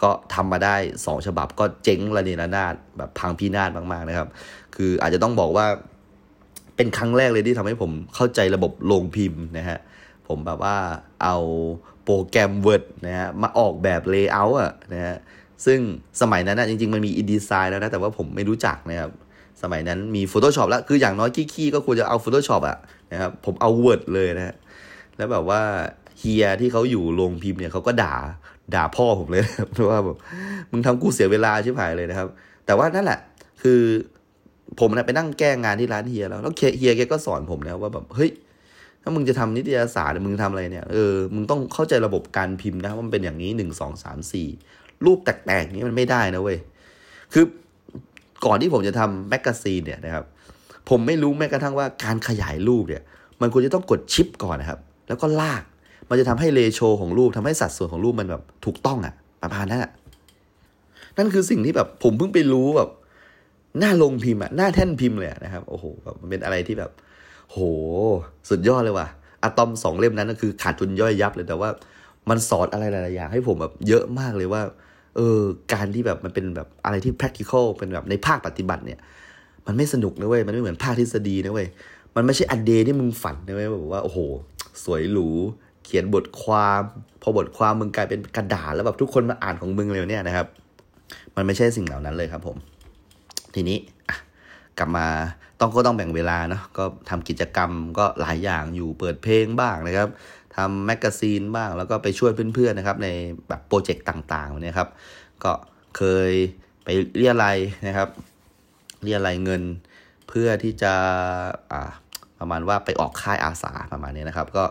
ก็ทำมาได้สองฉบับก็เจ๊งระเนระนาดแบบพังพินาศมากๆนะครับ คืออาจจะต้องบอกว่าเป็นครั้งแรกเลยที่ทำให้ผมเข้าใจระบบโรงพิมพ์นะฮะผมแบบว่าเอาโปรแกรม Word นะฮะมาออกแบบ layer อะนะฮะซึ่งสมัยนั้นนะจริง ๆ มันมี InDesign แล้วนะ แต่ว่าผมไม่รู้จักนะครับ สมัยนั้นมี Photoshop แล้ว คืออย่างน้อยขี้ๆก็ควรจะเอา Photoshop อะนะครับ ผมเอา Word เลยนะ แล้วแบบว่าเฮียที่เขาอยู่โรงพิมพ์เนี่ยเขาก็ด่าด่าพ่อผมเลยเพราะว่าแบบมึงทำกูเสียเวลาชิบหายเลยนะครับ แต่ว่านั่นแหละ คือผมนะไปนั่งแก้งานที่ร้านเฮียแล้ว แล้วเฮียแกก็สอนผมนะว่าแบบเฮ้ยถ้ามึงจะทำนิตยสารมึงทำอะไรเนี่ยเออมึงต้องเข้าใจระบบการพิมพ์นะว่ามันเป็นอย่างนี้หนึ่งสองสามสี่รูปแตกๆนี้มันไม่ได้นะเว้ยคือ ก่อนที่ผมจะทำ magazine เนี่ยนะครับ ผมไม่รู้แม้กระทั่งว่าการขยายรูปเนี่ย มันควรจะต้องกด shift ก่อนนะครับ แล้วก็ลาก มันจะทำให้ ratio ของรูปทำให้สัดส่วนของรูปมันแบบถูกต้องอะ่ะ ประมาณนั้นอะ่ะ นั่นคือสิ่งที่แบบผมเพิ่งไปรู้แบบหน้าโรงพิมพ์อะหน้าแท่นพิมพ์เลยนะครับ โอ้โหแบบมันเป็นอะไรที่แบบ โห สุดยอดเลยว่ะอะตอนสองเล่มนั้นก็คือขาดทุนย่อยยับเลยแต่ว่า มันสอนอะไรหลายๆอย่างให้ผมแบบเยอะมากเลยว่า เออการที่แบบมันเป็นแบบอะไรที่ practical เป็นแบบในภาคปฏิบัติเนี่ย มันไม่สนุกนะเว้ยมันไม่เหมือนภาคทฤษฎีนะเว้ยมันไม่ใช่อันเดย์ที่มึงฝันนะเว้ยแบบว่าโอ้โห สวยหรูเขียนบทความ พอบทความมึงกลายเป็นกระดาษแล้วแบบทุกคนมาอ่านของมึงเลยเนี่ยนะครับ มันไม่ใช่สิ่งเหล่านั้นเลยครับผม ทีนี้กลับมาต้องก็ต้องแบ่งเวลาเนาะก็ทำกิจกรรมก็หลายอย่างอยู่เปิดเพลงบ้างนะครับ ทำแมกกาซีนบ้าง แล้วก็ไปช่วยเพื่อนๆนะครับ ในแบบโปรเจกต์ต่างๆเนี่ยครับ ก็เคยไปเรียอะไรนะครับ เรียอะไรเงินเพื่อที่จะประมาณว่าไปออกค่ายอาสาประมาณนี้นะครับ ก็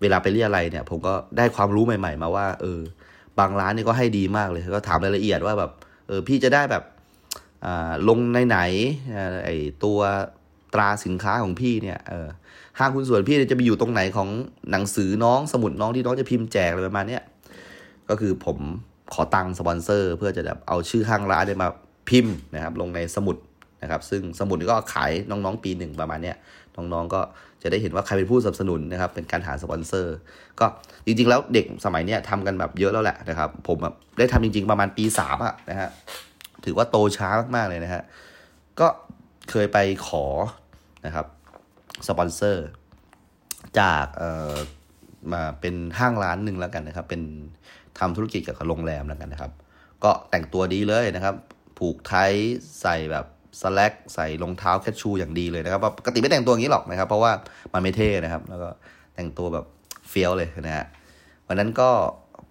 เวลาไปเรียอะไรเนี่ย ผมก็ได้ความรู้ใหม่ ๆ มาว่าเออบางร้านนี่ก็ให้ดีมากเลย ก็ถามรายละเอียดว่าแบบเออพี่จะได้แบบลงในไหนไอตัวตราสินค้าของพี่เนี่ยเออ ห้างหุ้นส่วนพี่จะไปอยู่ตรงไหนของหนังสือน้องสมุดน้องที่น้องจะพิมพ์แจกอะไรประมาณเนี้ยก็คือผมขอตังค์สปอนเซอร์ เพื่อจะแบบเอาชื่อห้างร้านเนี่ยมาพิมพ์นะครับ ลงในสมุดนะครับ ซึ่งสมุดก็ขายน้องๆปีหนึ่งประมาณเนี้ยน้องๆก็จะได้เห็นว่าใครเป็นผู้สนับสนุนนะครับ เป็นการหาสปอนเซอร์ ก็จริงๆ แล้วเด็กสมัยเนี้ยทำกันแบบเยอะแล้วแหละนะครับ ผมแบบได้ทำจริง ๆ ประมาณปีสามอะนะฮะถือว่าโตช้ามากๆเลยนะฮะก็เคยไปขอนะครับ สปอนเซอร์จากเอ่อมาเป็นห้างร้านหนึ่งแล้วกันนะครับ เป็นทำธุรกิจเกี่ยวกับโรงแรมแล้วกันนะครับ ก็แต่งตัวดีเลยนะครับ ผูกไทใส่แบบสแลกใส่รองเท้าแคชชูอย่างดีเลยนะครับปกติไม่แต่งตัวอย่างนี้หรอกนะครับ เพราะว่ามันไม่เท่นะครับ แล้วก็แต่งตัวแบบเฟี้ยวเลยนะฮะวันนั้นก็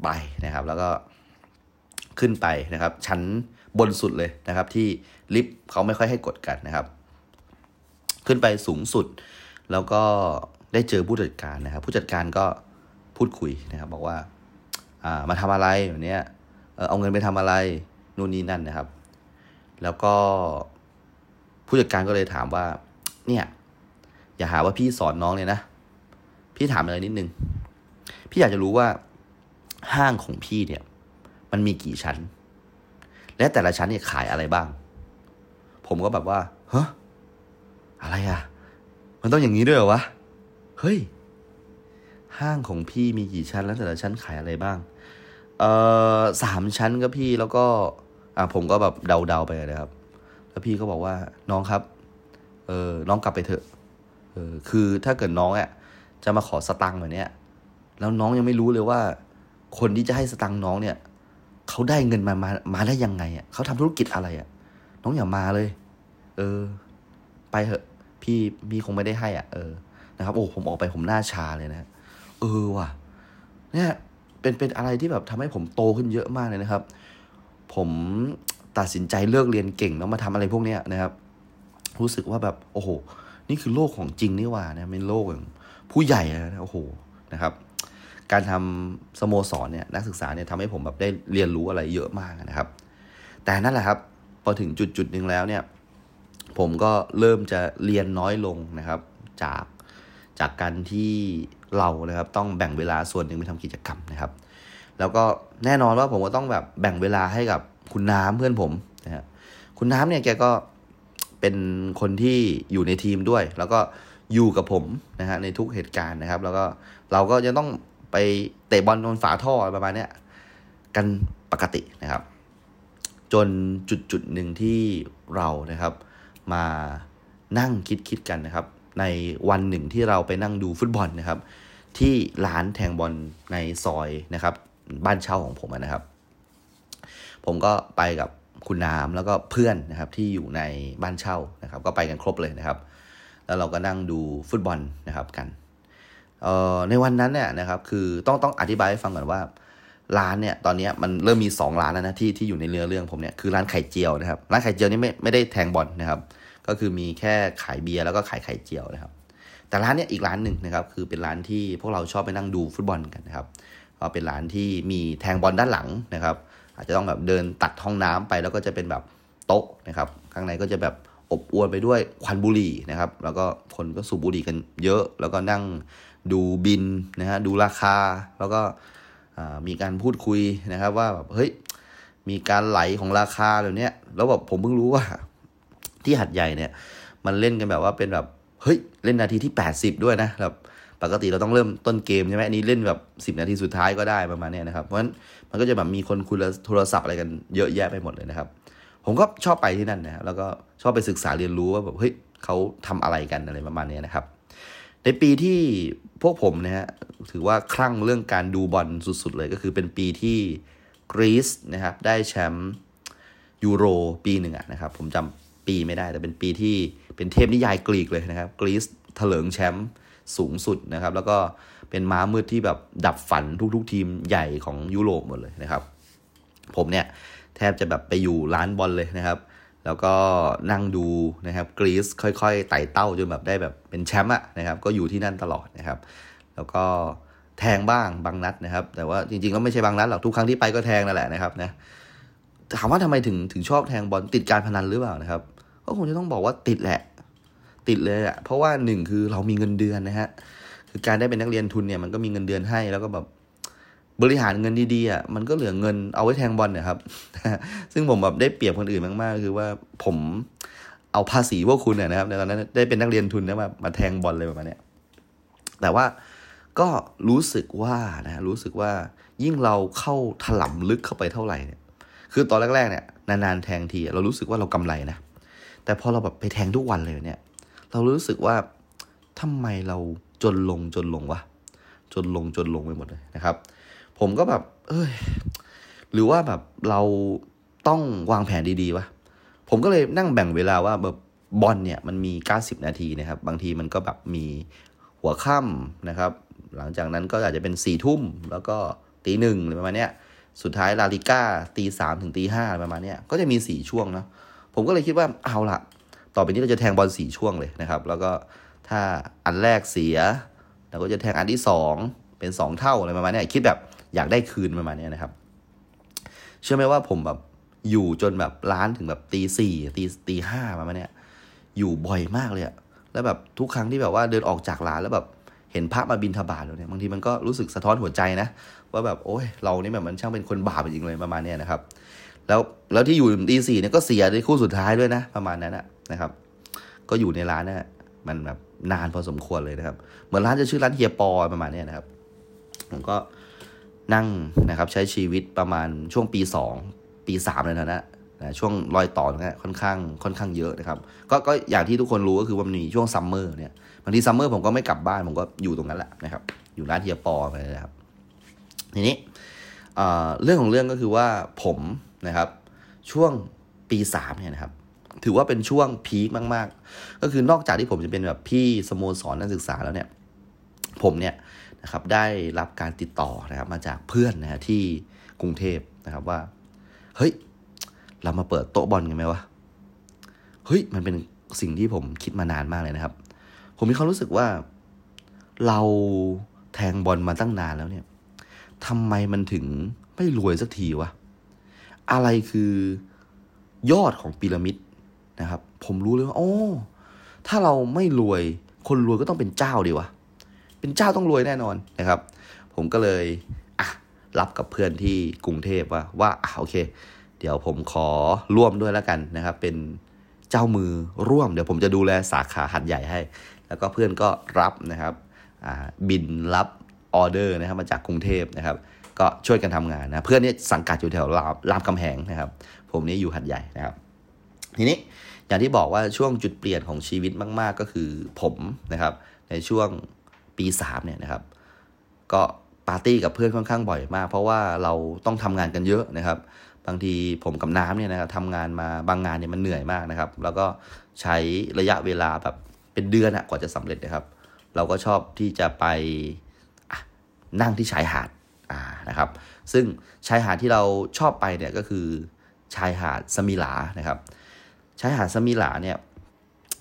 ไปนะครับ แล้วก็ขึ้นไปนะครับ ชั้นบนสุดเลยนะครับ ที่ลิฟต์เขาไม่ค่อยให้กดกันนะครับ ขึ้นไปสูงสุด แล้วก็ได้เจอผู้จัดการนะครับ ผู้จัดการก็พูดคุยนะครับ บอกว่าอ่ามาทำอะไรแบบเนี้ยเอาเงินไปทำอะไรนู่นนี่นั่นนะครับ แล้วก็ผู้จัดการก็เลยถามว่า เนี่ย อย่าหาว่าพี่สอนน้องเลยนะ พี่ถามอะไรนิดนึง พี่อยากจะรู้ว่าห้างของพี่เนี่ย มันมีกี่ชั้น และแต่ละชั้นเนี่ยขายอะไรบ้าง ผมก็แบบว่าเฮ้ อะไรอะมันต้องอย่างนี้ด้วยเหรอวะ เฮ้ย ห้างของพี่มีกี่ชั้นแล้วแต่ละชั้นขายอะไรบ้าง เอ่อสามชั้นก็พี่แล้วก็ อ่าผมก็แบบเดาๆไปนะครับ แล้วพี่ก็บอกว่าน้องครับ เออน้องกลับไปเถอะ เออ คือถ้าเกิดน้องอะจะมาขอสตังค์แบบเนี้ย แล้วน้องยังไม่รู้เลยว่า คนที่จะให้สตังค์น้องเนี่ยเขาได้เงินมามามาได้ยังไงอะเขาทำธุรกิจอะไรอะ น้องอย่ามาเลย เออ ไปเถอะ พี่พี่คงไม่ได้ให้อะเออนะครับโอ้ผมออกไปผมหน้าชาเลยนะเออว่ะ เนี่ยเป็นเป็นอะไรที่แบบทำให้ผมโตขึ้นเยอะมากเลยนะครับ ผมตัดสินใจเลิกเรียนเก่งแล้วมาทำอะไรพวกเนี้ยนะครับ รู้สึกว่าแบบโอ้โห นี่คือโลกของจริงนี่หว่านะเป็นโลกของผู้ใหญ่นะโอ้โหนะครับ การทำสโมสรเนี่ยนักศึกษาเนี่ยทำให้ผมแบบได้เรียนรู้อะไรเยอะมากนะครับ แต่นั่นแหละครับ พอถึงจุดจุดหนึ่งแล้วเนี่ย ผมก็เริ่มจะเรียนน้อยลงนะครับ จากจากการที่เรานะครับต้องแบ่งเวลาส่วนหนึ่งไปทำกิจกรรมนะครับ แล้วก็แน่นอนว่าผมก็ต้องแบบแบ่งเวลาให้กับคุณน้ำเพื่อนผมนะฮะคุณน้ำเนี่ยแกก็เป็นคนที่อยู่ในทีมด้วย แล้วก็อยู่กับผมนะฮะในทุกเหตุการณ์นะครับ แล้วก็เราก็จะต้องไปเตะบอลบนฝาท่อประมาณเนี้ยกันปกตินะครับ จนจุดจุดหนึ่งที่เรานะครับ มานั่งคิดคิดกันนะครับ ในวันหนึ่งที่เราไปนั่งดูฟุตบอลนะครับ ที่ร้านแทงบอลในซอยนะครับ บ้านเช่าของผมนะครับ ผมก็ไปกับคุณน้ำแล้วก็เพื่อนนะครับที่อยู่ในบ้านเช่านะครับ ก็ไปกันครบเลยนะครับ แล้วเราก็นั่งดูฟุตบอลนะครับกันเอ่อในวันนั้นเนี่ยนะครับคือต้องต้องอธิบายให้ฟังก่อนว่าร้านเนี่ยตอนนี้มันเริ่มมี 2 ร้านแล้วนะที่ที่อยู่ในเรือเรื่องผมเนี่ยคือร้านไข่เจียวนะครับ ร้านไข่เจียวนี่ไม่ไม่ได้แทงบอลนะครับ ก็คือมีแค่ขายเบียร์แล้วก็ขายไข่เจียวนะครับ แต่ร้านเนี้ยอีกร้านหนึ่งนะครับ คือเป็นร้านที่พวกเราชอบไปนั่งดูฟุตบอลกันนะครับก็เป็นร้านที่มีแทงบอลด้านหลังนะครับ อาจจะต้องแบบเดินตัดห้องน้ำไปแล้วก็จะเป็นแบบโต๊ะนะครับ ข้างในก็จะแบบอบอวลไปด้วยควันบุหรี่นะครับ แล้วก็คนก็สูบบุหรี่กันเยอะ แล้วก็นั่งดูบินนะฮะดูราคา แล้วก็มีการพูดคุยนะครับว่าแบบเฮ้ยมีการไหลของราคาแบบเนี้ยแล้วแบบผมเพิ่งรู้ว่า ที่หัดใหญ่เนี่ย มันเล่นกันแบบว่าเป็นแบบเฮ้ยเล่นนาทีที่ 80 ด้วยนะแบบปกติเราต้องเริ่มต้นเกมใช่ไหมอันนี้เล่นแบบ 10 นาทีสุดท้ายก็ได้ประมาณนี้นะครับ เพราะฉะนั้นมันก็จะแบบมีคนคุยโทรศัพท์อะไรกันเยอะแยะไปหมดเลยนะครับ ผมก็ชอบไปที่นั่นนะครับแล้วก็ชอบไปศึกษาเรียนรู้ว่าแบบเฮ้ยเขาทำอะไรกันอะไรประมาณนี้นะครับ ในปีที่พวกผมนะฮะถือว่าคลั่งเรื่องการดูบอลสุดๆเลยก็คือเป็นปีที่กรีซนะครับได้แชมป์ยูโรปีหนึ่งอะนะครับ ผมจำ ปีไม่ได้ แต่เป็นปีที่เป็นเทพนิยายกรีกเลยนะครับกรีซเถลิงแชมป์สูงสุดนะครับ แล้วก็เป็นม้ามืดที่แบบดับฝันทุกๆ ทีมใหญ่ของยุโรปหมดเลยนะครับ ผมเนี่ยแทบจะแบบไปอยู่ร้านบอลเลยนะครับ แล้วก็นั่งดูนะครับกรีซค่อยๆไต่เต้าจนแบบได้แบบเป็นแชมป์อะนะครับ ก็อยู่ที่นั่นตลอดนะครับ แล้วก็แทงบ้างบางนัดนะครับ แต่ว่าจริงๆก็ไม่ใช่บางนัดหรอกทุกครั้งที่ไปก็แทงนั่นแหละนะครับนะถามว่าทำไมถึงถึงชอบแทงบอลติดการพนันหรือเปล่านะครับ ก็คงจะต้องบอกว่าติดแหละ ติดเลยอะเพราะว่าหนึ่งคือเรามีเงินเดือนนะฮะคือการได้เป็นนักเรียนทุนเนี่ยมันก็มีเงินเดือนให้แล้วก็แบบบริหารเงินดีๆอะมันก็เหลือเงินเอาไว้แทงบอลเนี่ยครับ ซึ่งผมแบบได้เปรียบคนอื่นมากๆ คือว่าผมเอาภาษีพวกคุณเนี่ยนะครับในตอนนั้นได้เป็นนักเรียนทุนนะมามาแทงบอลเลยประมาณนี้แต่ว่าก็รู้สึกว่านะรู้สึกว่ายิ่งเราเข้าถล่มลึกเข้าไปเท่าไหร่เนี่ยคือตอนแรกๆเนี่ยนานๆแทงทีเรารู้สึกว่าเรากำไรนะ แต่พอเราแบบไปแทงทุกวันเลยเนี่ย เรารู้สึกว่าทำไมเราจนลงจนลงวะจนลงจนลงไปหมดเลยนะครับ ผมก็แบบ เอ้ย หรือว่าแบบเราต้องวางแผนดีๆวะผมก็เลยนั่งแบ่งเวลาว่าแบบบอลเนี่ยมันมี 90 นาทีนะครับ บางทีมันก็แบบมีหัวค่ำนะครับ หลังจากนั้นก็อาจจะเป็นสี่ทุ่มแล้วก็ตีหนึ่งประมาณเนี้ย สุดท้ายลาลิก้าตีสามถึงตีห้าประมาณเนี้ย ก็จะมีสี่ช่วงเนาะ ผมก็เลยคิดว่าเอาละต่อไปนี้เราจะแทงบอลสี่ช่วงเลยนะครับ แล้วก็ถ้าอันแรกเสียเราก็จะแทงอันที่สองเป็นสองเท่าอะไรประมาณนี้คิดแบบอยากได้คืนประมาณนี้นะครับ เชื่อไหมว่าผมแบบอยู่จนแบบร้านถึงแบบตีสี่ตีตีห้าประมาณนี้อยู่บ่อยมากเลยอะแล้วแบบทุกครั้งที่แบบว่าเดินออกจากร้านแล้วแบบเห็นพระมาบินทบาทเนี่ยบางทีมันก็รู้สึกสะท้อนหัวใจนะ ว่าแบบโอ้ยเรานี่แบบมันช่างเป็นคนบาปจริงเลยประมาณนี้นะครับ แล้วแล้วที่อยู่ตีสี่เนี่ยก็เสียในคู่สุดท้ายด้วยนะ ประมาณนั้นนะครับ ก็อยู่ในร้านนะมันแบบนานพอสมควรเลยนะครับ เหมือนร้านจะชื่อร้านเฮียปอประมาณนี้นะครับ ผมก็นั่งนะครับใช้ชีวิตประมาณช่วงปีสองปีสามเลยนะนะนะช่วงรอยต่อนะค่อนข้างค่อนข้างเยอะนะครับก็ก็อย่างที่ทุกคนรู้ก็คือว่ามันมีช่วงซัมเมอร์เนี่ยบางทีซัมเมอร์ผมก็ไม่กลับบ้านผมก็อยู่ตรงนั้นแหละนะครับ อยู่ร้านเฮียปอไปเลยครับ ทีนี้เรื่องของเรื่องก็คือว่าผม นะครับช่วงปีสามเนี่ยนะครับถือว่าเป็นช่วงพีคมากๆ ก็คือนอกจากที่ผมจะเป็นแบบพี่สโมสรนักศึกษาแล้วเนี่ยผมเนี่ยนะครับได้รับการติดต่อนะครับมาจากเพื่อนนะฮะที่กรุงเทพนะครับว่า เฮ้ย เรามาเปิดโต๊ะบอลกันไหมวะเฮ้ยมันเป็นสิ่งที่ผมคิดมานานมากเลยนะครับ ผมมีความรู้สึกว่า เราแทงบอลมาตั้งนานแล้วเนี่ยทำไมมันถึงไม่รวยสักทีวะ อะไรคือยอดของพีระมิดนะครับ ผมรู้เลยว่าโอ้ถ้าเราไม่รวยคนรวยก็ต้องเป็นเจ้าดีวะเป็นเจ้าต้องรวยแน่นอนนะครับ ผมก็เลยอะรับกับเพื่อนที่กรุงเทพว่าว่าอะโอเค เดี๋ยวผมขอร่วมด้วยแล้วกันนะครับ เป็นเจ้ามือร่วมเดี๋ยวผมจะดูแลสาขาหัดใหญ่ให้ แล้วก็เพื่อนก็รับนะครับบินรับออเดอร์นะครับมาจากกรุงเทพนะครับ ก็ช่วยกันทำงานนะเพื่อนนี่สังกัดอยู่แถวรามรามคำแหงนะครับ ผมนี่อยู่หัดใหญ่นะครับ ทีนี้อย่างที่บอกว่าช่วงจุดเปลี่ยนของชีวิตมาก ๆ ก็คือผมนะครับ ในช่วงปีสามเนี่ยนะครับ ก็ปาร์ตี้กับเพื่อนค่อนข้างบ่อยมาก เพราะว่าเราต้องทำงานกันเยอะนะครับ บางทีผมกับน้ำเนี่ยนะครับทำงานมาบางงานเนี่ยมันเหนื่อยมากนะครับ แล้วก็ใช้ระยะเวลาแบบเป็นเดือนอะกว่าจะสำเร็จนะครับ เราก็ชอบที่จะไปนั่งที่ชายหาด อ่านะครับซึ่งชายหาดที่เราชอบไปเนี่ยก็คือชายหาดสมิลานะครับชายหาดสมิลาเนี่ย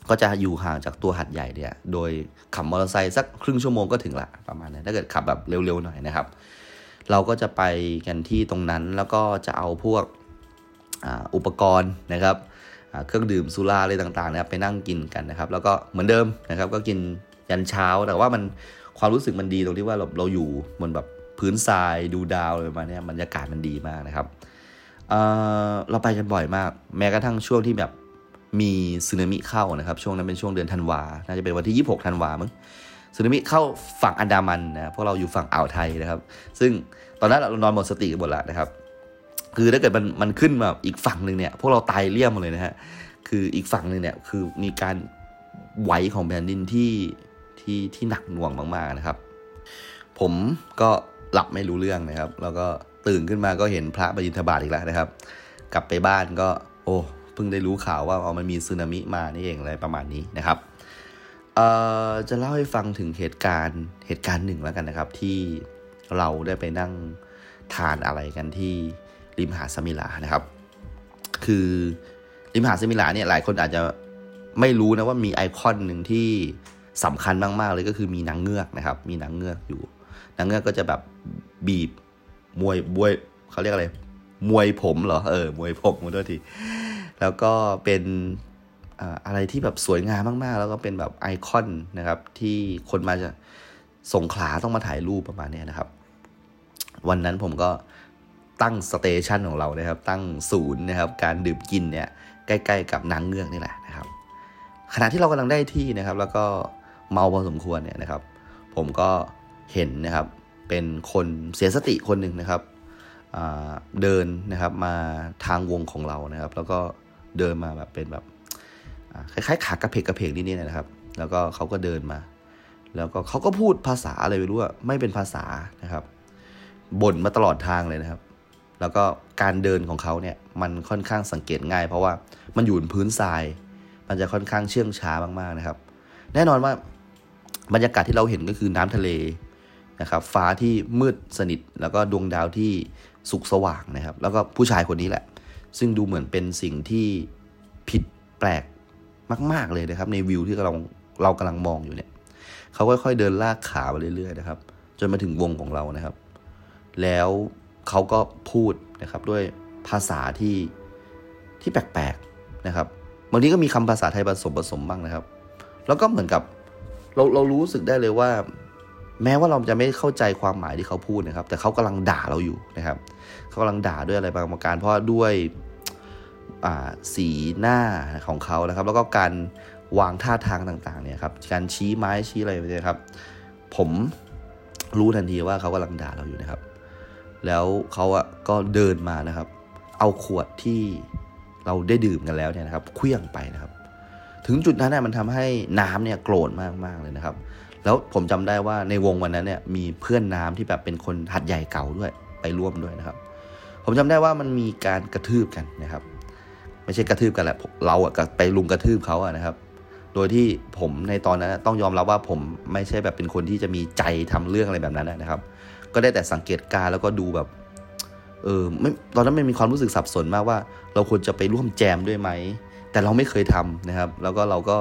ก็จะอยู่ห่างจากตัวหัดใหญ่เนี่ยโดยขับมอเตอร์ไซค์สักครึ่งชั่วโมงก็ถึงละประมาณนั้นถ้าเกิดขับแบบเร็วๆหน่อยนะครับ เราก็จะไปกันที่ตรงนั้นแล้วก็จะเอาพวกอุปกรณ์นะครับเครื่องดื่มสุราอะไรต่างๆนะครับไปนั่งกินกันนะครับ แล้วก็เหมือนเดิมนะครับ ก็กินยันเช้าแต่ว่ามันความรู้สึกมันดีตรงที่ว่าเราเราอยู่บนแบบ พื้นทรายดูดาวอะไรมาณนี้บรรยากาศมันดีมากนะครับเเราไปกันบ่อยมาก แม้กระทั่งช่วงที่แบบมีสึนามิเข้านะครับช่วงนั้นเป็นช่วงเดือนธันวาน่าจะเป็นวันที่ 26ธันวามั้งสึนามิเข้าฝั่งอันดามันนะพวกเราอยู่ฝั่งอ่าวไทยนะครับ ซึ่งตอนนั้นเรานอนหมดสติกันหมดล้วนะครับ คือถ้าเกิดมันมันขึ้นมาอีกฝั่งหนึ่งเนี่ยพวกเราตายเลี่ยมหมดเลยนะฮะคืออีกฝั่งหนึ่งเนี่ยคือมีการไหวของแผ่นดินที่ที่ที่หนักหน่วงมากๆนะครับ ผมก็ หลับไม่รู้เรื่องนะครับ แล้วก็ตื่นขึ้นมาก็เห็นพระบยินทบาทอีกแล้วนะครับ กลับไปบ้านก็ โอ้เพิ่งได้รู้ข่าวว่าเอามันมีสึนามิมานี่เองอะไรประมาณนี้นะครับเอ่อจะเล่าให้ฟังถึงเหตุการณ์เหตุการณ์หนึ่งแล้วกันนะครับ ที่เราได้ไปนั่งทานอะไรกันที่ริมหาดสมิลานะครับ คือริมหาดสมิลาเนี่ยหลายคนอาจจะไม่รู้นะว่ามีไอคอนหนึ่งที่สำคัญมากๆเลยก็คือมีนางเงือกนะครับ มีนางเงือกอยู่ นางเงือกก็จะแบบบีบมวยบวยเขาเรียกอะไร มวยผมเหรอเออมวยผมขอโทษทีแล้วก็เป็นอะไรที่แบบสวยงามมาก ๆ แล้วก็เป็นแบบไอคอนนะครับ ที่คนมาจะสงขลาต้องมาถ่ายรูปประมาณนี้นะครับ วันนั้นผมก็ตั้งสเตชันของเรานะครับ ตั้งศูนย์นะครับ การดื่มกินเนี่ยใกล้ๆกับนางเงือกนี่แหละนะครับ ขณะที่เรากำลังได้ที่นะครับ แล้วก็เมาพอสมควรเนี่ยนะครับ ผมก็ เห็นนะครับเป็นคนเสียสติคนหนึ่งนะครับเดินนะครับมาทางวงของเรานะครับ แล้วก็เดินมาแบบเป็นแบบคล้ายๆขากระเพกกระเพกนิดๆนะครับ แล้วก็เขาก็เดินมา แล้วก็เขาก็พูดภาษาอะไรไม่รู้อะไม่เป็นภาษานะครับบ่นมาตลอดทางเลยนะครับ แล้วก็การเดินของเขาเนี่ยมันค่อนข้างสังเกตง่าย เพราะว่ามันอยู่บนพื้นทราย มันจะค่อนข้างเชื่องช้ามากๆนะครับ แน่นอนว่าบรรยากาศที่เราเห็นก็คือน้ำทะเล นะครับฟ้าที่มืดสนิท แล้วก็ดวงดาวที่สุกสว่างนะครับ แล้วก็ผู้ชายคนนี้แหละ ซึ่งดูเหมือนเป็นสิ่งที่ผิดแปลกมาก ๆเลยนะครับ ในวิวที่เราเรากำลังมองอยู่เนี่ยเขาค่อยๆเดินลากขาไปเรื่อยๆนะครับ จนมาถึงวงของเรานะครับ แล้วเขาก็พูดนะครับด้วยภาษาที่ที่แปลกๆนะครับบางทีก็มีคำภาษาไทยผสมผสมบ้างนะครับ แล้วก็เหมือนกับเราเรารู้สึกได้เลยว่า แม้ว่าเราจะไม่เข้าใจความหมายที่เขาพูดนะครับ แต่เขากำลังด่าเราอยู่นะครับเขากำลังด่าด้วยอะไรบางประการ เพราะด้วยสีหน้าของเขานะครับ แล้วก็การวางท่าทางต่างๆเนี่ยครับการชี้ไม้ชี้อะไรแบบนี้ครับ ผมรู้ทันทีว่าเขากำลังด่าเราอยู่นะครับ แล้วเขาอะก็เดินมานะครับ เอาขวดที่เราได้ดื่มกันแล้วเนี่ยนะครับเคลื่องไปนะครับ ถึงจุดนั้นเนี่ยมันทำให้น้ำเนี่ยโกรธมากๆเลยนะครับ แล้วผมจำได้ว่าในวงวันนั้นเนี่ยมีเพื่อนน้ำที่แบบเป็นคนหัดใหญ่เก่าด้วยไปร่วมด้วยนะครับ ผมจำได้ว่ามันมีการกระทืบกันนะครับ ไม่ใช่กระทืบกันแหละเราอะไปลุมกระทืบเขาอะนะครับ โดยที่ผมในตอนนั้นต้องยอมรับว่าผมไม่ใช่แบบเป็นคนที่จะมีใจทำเรื่องอะไรแบบนั้นนะครับ ก็ได้แต่สังเกตการแล้วก็ดูแบบเออไม่ตอนนั้นมันมีความรู้สึกสับสนมากว่า เราควรจะไปร่วมแจมด้วยไหมแต่เราไม่เคยทำนะครับ แล้วก็เราก็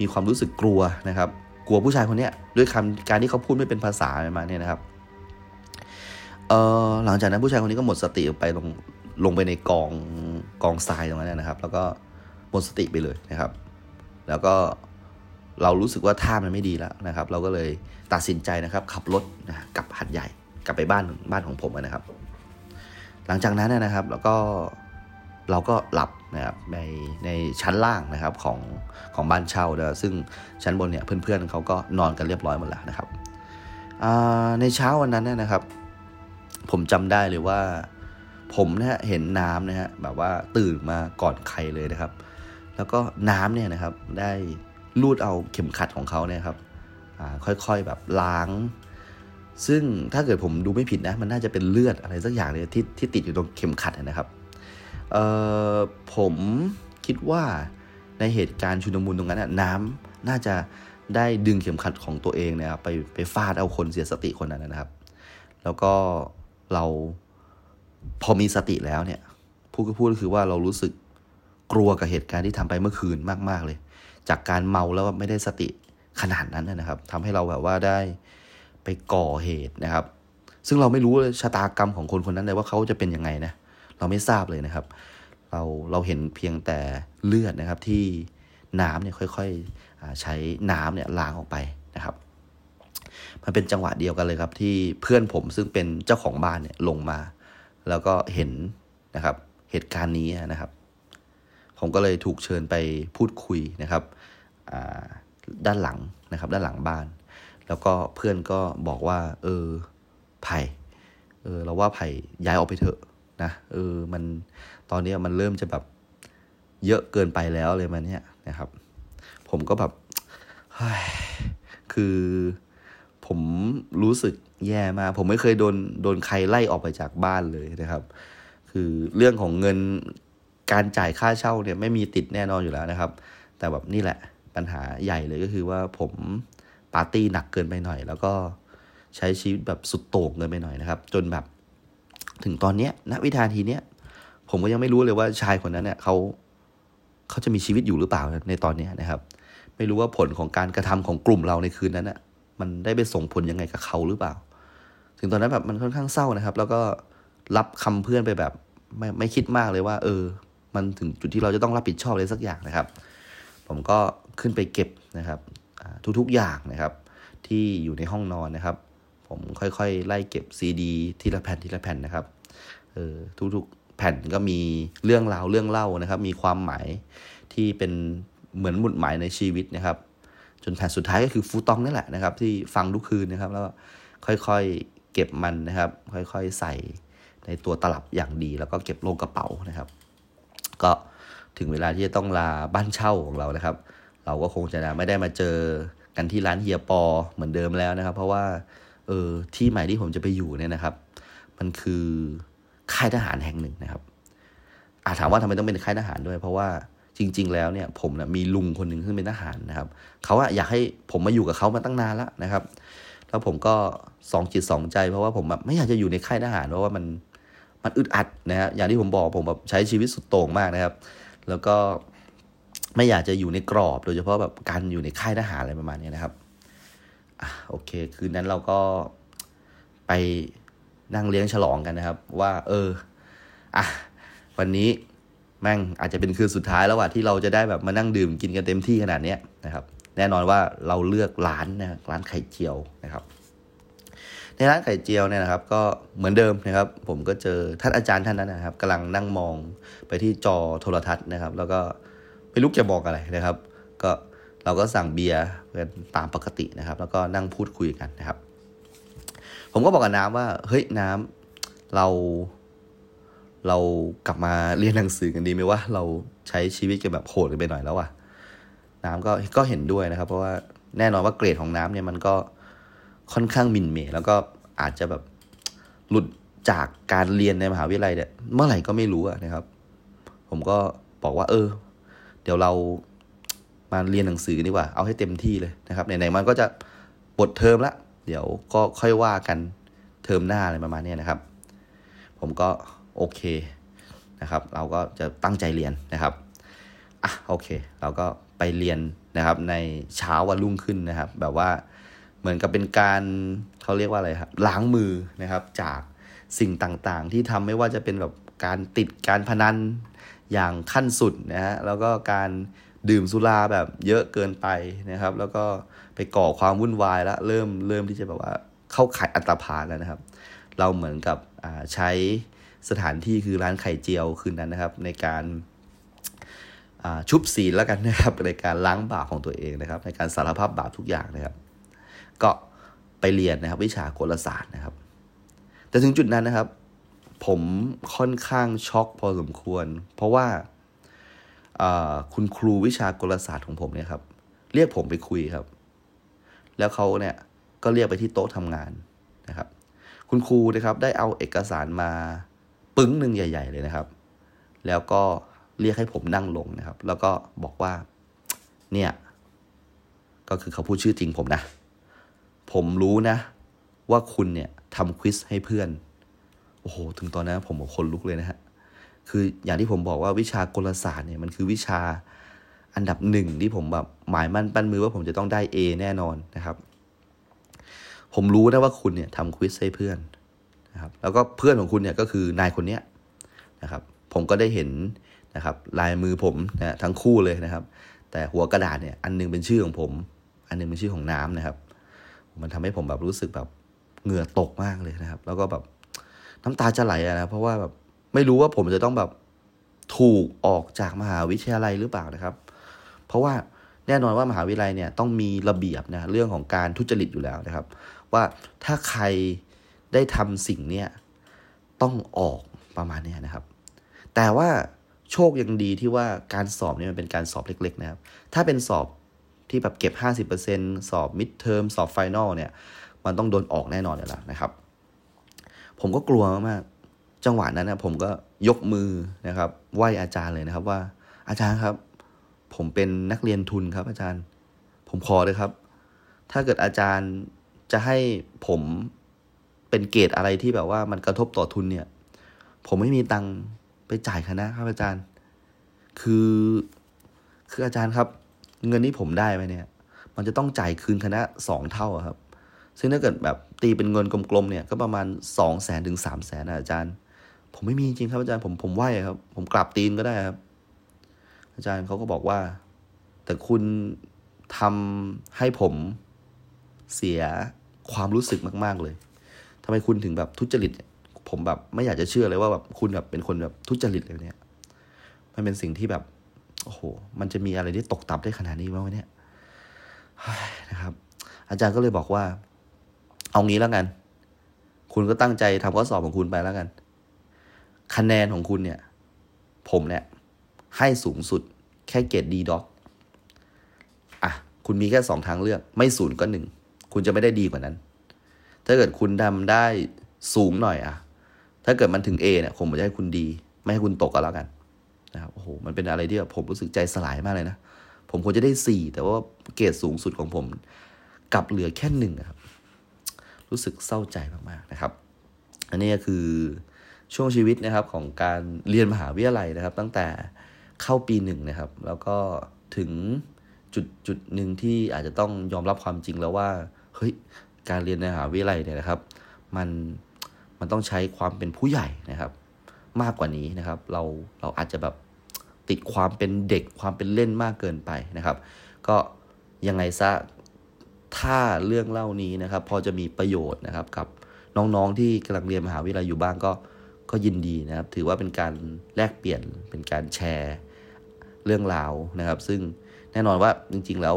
มีความรู้สึกกลัวนะครับ กลัวผู้ชายคนนี้ด้วยคำการที่เขาพูดไม่เป็นภาษาอะไรมาเนี่ยนะครับเออหลังจากนั้นผู้ชายคนนี้ก็หมดสติไปลงลงไปในกองกองทรายตรงนั้นนะครับ แล้วก็หมดสติไปเลยนะครับ แล้วก็เรารู้สึกว่าท่ามันไม่ดีแล้วนะครับ เราก็เลยตัดสินใจนะครับ ขับรถนะกลับหัดใหญ่กลับไปบ้านบ้านของผมนะครับ หลังจากนั้นนะครับ แล้วก็ เราก็หลับนะครับในในชั้นล่างนะครับของของบ้านเช่านะซึ่งชั้นบนเนี่ยเพื่อนๆเขาก็นอนกันเรียบร้อยหมดแล้วนะครับในเช้าวันนั้นนะครับ ผมจำได้เลยว่า ผมนี่ยเห็นน้ำนะฮะแบบว่าตื่นมาก่อนใครเลยนะครับ แล้วก็น้ำเนี่ยนะครับได้ลูดเอาเข็มขัดของเขาเนี่ยครับค่อยๆแบบล้าง ซึ่งถ้าเกิดผมดูไม่ผิดนะ มันน่าจะเป็นเลือดอะไรสักอย่างเลยที่ที่ติดอยู่ตรงเข็มขัดนะครับ เอ่อผมคิดว่าในเหตุการณ์ชุนมุนตรงนั้นน้ำน่าจะได้ดึงเข็มขัดของตัวเองนะครับไปไปฟาดเอาคนเสียสติคนนั้นนะครับ แล้วก็เราพอมีสติแล้วเนี่ยพูดก็พูดก็คือว่าเรารู้สึกกลัวกับเหตุการณ์ที่ทำไปเมื่อคืนมากๆเลย จากการเมาแล้วไม่ได้สติขนาดนั้นนะครับทำให้เราแบบว่าได้ไปก่อเหตุนะครับ ซึ่งเราไม่รู้ชะตากรรมของคนคนนั้นเลยว่าเขาจะเป็นยังไงนะ เราไม่ทราบเลยนะครับ เราเราเห็นเพียงแต่เลือดนะครับที่น้ำเนี่ยค่อยๆใช้น้ำเนี่ยล้างออกไปนะครับ มันเป็นจังหวะเดียวกันเลยครับ ที่เพื่อนผมซึ่งเป็นเจ้าของบ้านเนี่ยลงมา แล้วก็เห็นนะครับเหตุการณ์นี้นะครับ ผมก็เลยถูกเชิญไปพูดคุยนะครับด้านหลังนะครับ ด้านหลังบ้าน แล้วก็เพื่อนก็บอกว่า เออไผ่เออเราว่าไผ่ย้ายออกไปเถอะ นะเออมันตอนนี้มันเริ่มจะแบบเยอะเกินไปแล้วเลยมันเนี่ยนะครับ ผมก็แบบคือผมรู้สึกแย่มาก ผมไม่เคยโดนโดนใครไล่ออกไปจากบ้านเลยนะครับ คือเรื่องของเงินการจ่ายค่าเช่าเนี่ยไม่มีติดแน่นอนอยู่แล้วนะครับ แต่แบบนี่แหละปัญหาใหญ่เลยก็คือว่าผมปาร์ตี้หนักเกินไปหน่อย แล้วก็ใช้ชีวิตแบบสุดโต่งเกินไปหน่อยนะครับ จนแบบ ถึงตอนเนี้ยณวิธาทีเนี้ยผมก็ยังไม่รู้เลยว่าชายคนนั้นเนี่ยเขาเขาจะมีชีวิตอยู่หรือเปล่าในตอนนี้นะครับ ไม่รู้ว่าผลของการกระทำของกลุ่มเราในคืนนั้นน่ะมันได้ไปส่งผลยังไงกับเขาหรือเปล่า ถึงตอนนั้นแบบมันค่อนข้างเศร้านะครับ แล้วก็รับคำเพื่อนไปแบบ ไม่ไม่คิดมากเลยว่า เออ มันถึงจุดที่เราจะต้องรับผิดชอบอะไรสักอย่างนะครับ ผมก็ขึ้นไปเก็บนะครับ ทุกๆอย่างนะครับ ที่อยู่ในห้องนอนนะครับ ผมค่อยๆ ไล่เก็บซีดีทีละแผ่นทีละแผ่นนะครับเออทุกๆแผ่นก็มีเรื่องราวเรื่องเล่านะครับ มีความหมายที่เป็นเหมือนหมุดหมายในชีวิตนะครับ จนแผ่นสุดท้ายก็คือฟูตองนี่แหละนะครับ ที่ฟังทุกคืนนะครับ แล้วค่อยๆเก็บมันนะครับ ค่อยๆใส่ในตัวตลับอย่างดี แล้วก็เก็บลงกระเป๋านะครับ ก็ถึงเวลาที่จะต้องลาบ้านเช่าของเรานะครับ เราก็คงจะไม่ได้มาเจอกันที่ร้านเฮียปอเหมือนเดิมแล้วนะครับ เพราะว่า เออที่ใหม่ที่ผมจะไปอยู่เนี่ยนะครับ มันคือค่ายทหารแห่งหนึ่งนะครับอาถามว่าทำไมต้องเป็นค่ายทหารด้วย เพราะว่าจริง ๆ แล้วเนี่ย ผมนะมีลุงคนหนึ่งซึ่งเป็นทหารนะครับเขาอะอยากให้ผมมาอยู่กับเขามาตั้งนานแล้วนะครับ แล้วผมก็สองจิตสองใจ เพราะว่าผมแบบไม่อยากจะอยู่ในค่ายทหารเพราะว่ามันมันอึดอัดนะฮะอย่างที่ผมบอกผมแบบใช้ชีวิตสุดโต่งมากนะครับ แล้วก็ไม่อยากจะอยู่ในกรอบ โดยเฉพาะแบบการอยู่ในค่ายทหารอะไรประมาณนี้นะครับ โอเค คืนนั้นเราก็ไปนั่งเลี้ยงฉลองกันนะครับ ว่า เออ อะ วันนี้แม่งอาจจะเป็นคืนสุดท้ายแล้วว่ะที่เราจะได้แบบมานั่งดื่มกินกันเต็มที่ขนาดนี้นะครับ แน่นอนว่าเราเลือกร้านนะร้านไข่เจียวนะครับ ในร้านไข่เจียวเนี่ยนะครับ ก็เหมือนเดิมนะครับ ผมก็เจอท่านอาจารย์ท่านนั้นนะครับกำลังนั่งมองไปที่จอโทรทัศน์นะครับ แล้วก็ไม่รู้จะบอกอะไรนะครับ ก็ เราก็สั่งเบียร์กันตามปกตินะครับ แล้วก็นั่งพูดคุยกันนะครับ ผมก็บอกกับน้ำว่า เฮ้ยน้ำเรา เรากลับมาเรียนหนังสือกันดีไหมว่าเราใช้ชีวิตกันแบบโหดกันไปหน่อยแล้วอะน้ำก็ก็เห็นด้วยนะครับ เพราะว่าแน่นอนว่าเกรดของน้ำเนี่ยมันก็ค่อนข้างมินเมแล้วก็อาจจะแบบหลุดจากการเรียนในมหาวิทยาลัยเนี่ยเมื่อไหร่ก็ไม่รู้นะครับ ผมก็บอกว่า เออ เดี๋ยวเรา มาเรียนหนังสือดีกว่า เอาให้เต็มที่เลยนะครับไหนๆมันก็จะบทเทอมละ เดี๋ยวก็ค่อยว่ากันเทอมหน้าอะไรประมาณนี้นะครับ ผมก็โอเคนะครับ เราก็จะตั้งใจเรียนนะครับอะโอเค เราก็ไปเรียนนะครับ ในเช้าวันรุ่งขึ้นนะครับ แบบว่าเหมือนกับเป็นการเขาเรียกว่าอะไรครับล้างมือนะครับ จากสิ่งต่างๆ ที่ทำไม่ว่าจะเป็นแบบการติดการพนันอย่างขั้นสุดนะฮะแล้วก็การ ดื่มสุราแบบเยอะเกินไปนะครับ แล้วก็ไปก่อความวุ่นวายแล้วเริ่มเริ่มที่จะแบบว่าเข้าข่ายอัตภาแล้วนะครับ เราเหมือนกับใช้สถานที่คือร้านไข่เจียวคืนนั้นนะครับ ในการชุบศีลแล้วกันนะครับในการล้างบาปของตัวเองนะครับ ในการสารภาพบาปทุกอย่างนะครับ ก็ไปเรียนนะครับ วิชากลศาสตร์นะครับ แต่ถึงจุดนั้นนะครับ ผมค่อนข้างช็อกพอสมควร เพราะว่า คุณครูวิชากลศาสตร์ของผมเนี่ยครับ เรียกผมไปคุยครับ แล้วเขาเนี่ยก็เรียกไปที่โต๊ะทำงานนะครับ คุณครูนะครับได้เอาเอกสารมาปึ้งหนึ่งใหญ่ ๆ เลยนะครับ แล้วก็เรียกให้ผมนั่งลงนะครับ แล้วก็บอกว่า เนี่ย ก็คือเขาพูดชื่อจริงผมนะ ผมรู้นะ ว่าคุณเนี่ยทำควิสให้เพื่อน โอ้โห ถึงตอนนั้นผมคนลุกเลยนะฮะ คืออย่างที่ผมบอกว่าวิชากลศาสตร์เนี่ยมันคือวิชาอันดับหนึ่งที่ผมแบบหมายมั่นปั้นมือว่าผมจะต้องได้ A แน่นอนนะครับ ผมรู้นะว่าคุณเนี่ยทำควิสให้เพื่อนนะครับแล้วก็เพื่อนของคุณเนี่ยก็คือนายคนเนี้ยนะครับผมก็ได้เห็นนะครับลายมือผมนะทั้งคู่เลยนะครับ แต่หัวกระดาษเนี่ยอันนึงเป็นชื่อของผม อันนึงเป็นชื่อของน้ำนะครับ มันทำให้ผมแบบรู้สึกแบบเหงื่อตกมากเลยนะครับ แล้วก็แบบน้ำตาจะไหลนะเพราะว่าแบบ ไม่รู้ว่าผมจะต้องแบบถูกออกจากมหาวิทยาลัยหรือเปล่านะครับ เพราะว่าแน่นอนว่ามหาวิทยาลัยเนี่ยต้องมีระเบียบนะเรื่องของการทุจริตอยู่แล้วนะครับ ว่าถ้าใครได้ทำสิ่งเนี้ยต้องออกประมาณนี้นะครับ แต่ว่าโชคยังดีที่ว่าการสอบเนี่ยมันเป็นการสอบเล็ก ๆ นะครับ ถ้าเป็นสอบที่แบบเก็บ 50%สอบ midterm สอบ final เนี่ย มันต้องโดนออกแน่นอนเลยล่ะนะครับ ผมก็กลัวมาก จังหวะนั้นนะผมก็ยกมือนะครับ ไหว้อาจารย์เลยนะครับ ว่าอาจารย์ครับ ผมเป็นนักเรียนทุนครับ อาจารย์ ผมขอเลยครับ ถ้าเกิดอาจารย์จะให้ผมเป็นเกรดอะไรที่แบบว่ามันกระทบต่อทุนเนี่ย ผมไม่มีตังค์ไปจ่ายคณะครับอาจารย์ คือคืออาจารย์ครับ เงินที่ผมได้ไปเนี่ย มันจะต้องจ่ายคืนคณะสองเท่าครับซึ่งถ้าเกิดแบบตีเป็นเงินกลมๆเนี่ยก็ประมาณสองแสนถึงสามแสนนะอาจารย์ ผมไม่มีจริงครับอาจารย์ผมผมไหวครับ ผมกราบตีนก็ได้ครับ อาจารย์เขาก็บอกว่า แต่คุณทำให้ผมเสียความรู้สึกมาก ๆ เลยทำไมคุณถึงแบบทุจริต ผมแบบไม่อยากจะเชื่อเลยว่าแบบคุณแบบเป็นคนแบบทุจริตเลยเนี่ย มันเป็นสิ่งที่แบบ โอ้โห มันจะมีอะไรที่ตกต่ำได้ขนาดนี้ไหมวะเนี่ยนะครับ อาจารย์ก็เลยบอกว่า เอางี้แล้วกัน คุณก็ตั้งใจทำข้อสอบของคุณไปแล้วกัน คะแนนของคุณเนี่ย ผมเนี่ย ให้สูงสุดแค่เกรดดีด็อกอะ คุณมีแค่สองทางเลือก ไม่ศูนย์ก็หนึ่ง คุณจะไม่ได้ดีกว่านั้น ถ้าเกิดคุณทำได้สูงหน่อยอะ ถ้าเกิดมันถึง A เนี่ยผมจะให้คุณดี ไม่ให้คุณตกก็แล้วกันนะครับโอ้โหมันเป็นอะไรที่แบบผมรู้สึกใจสลายมากเลยนะ ผมควรจะได้สี่แต่ว่าเกรดสูงสุดของผมกลับเหลือแค่หนึ่งครับ รู้สึกเศร้าใจมากๆนะครับ อันนี้ก็คือ ช่วงชีวิตนะครับของการเรียนมหาวิทยาลัยนะครับ ตั้งแต่เข้าปีหนึ่งนะครับ แล้วก็ถึงจุดจุดหนึ่งที่อาจจะต้องยอมรับความจริงแล้วว่าเฮ้ยการเรียนในมหาวิทยาลัยเนี่ยนะครับ มันมันต้องใช้ความเป็นผู้ใหญ่นะครับ มากกว่านี้นะครับ เราเราอาจจะแบบติดความเป็นเด็กความเป็นเล่นมากเกินไปนะครับ ก็ยังไงซะถ้าเรื่องเล่านี้นะครับ พอจะมีประโยชน์นะครับกับน้องๆที่กำลังเรียนมหาวิทยาลัยอยู่บ้างก็ ก็ยินดีนะครับ ถือว่าเป็นการแลกเปลี่ยนเป็นการแชร์เรื่องราวนะครับ ซึ่งแน่นอนว่าจริง ๆ แล้ว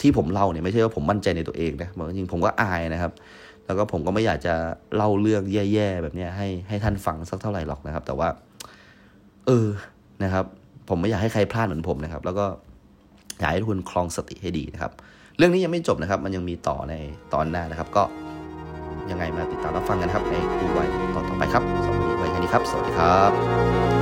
ที่ผมเล่าเนี่ยไม่ใช่ว่าผมมั่นใจในตัวเองนะบางจริงผมก็อายนะครับ แล้วก็ผมก็ไม่อยากจะเล่าเรื่องแย่ๆแบบนี้ให้ให้ท่านฟังสักเท่าไหร่หรอกนะครับ แต่ว่า เออนะครับ ผมไม่อยากให้ใครพลาดเหมือนผมนะครับ แล้วก็อยากให้ทุกคนคลองสติให้ดีนะครับ เรื่องนี้ยังไม่จบนะครับ มันยังมีต่อในตอนหน้านะครับ ก็ ยังไงมาติดตามรับฟังกันครับในดูไว้ตอนต่อไปครับสำหรับวันนี้ไว้แค่นี้ครับ สวัสดีครับ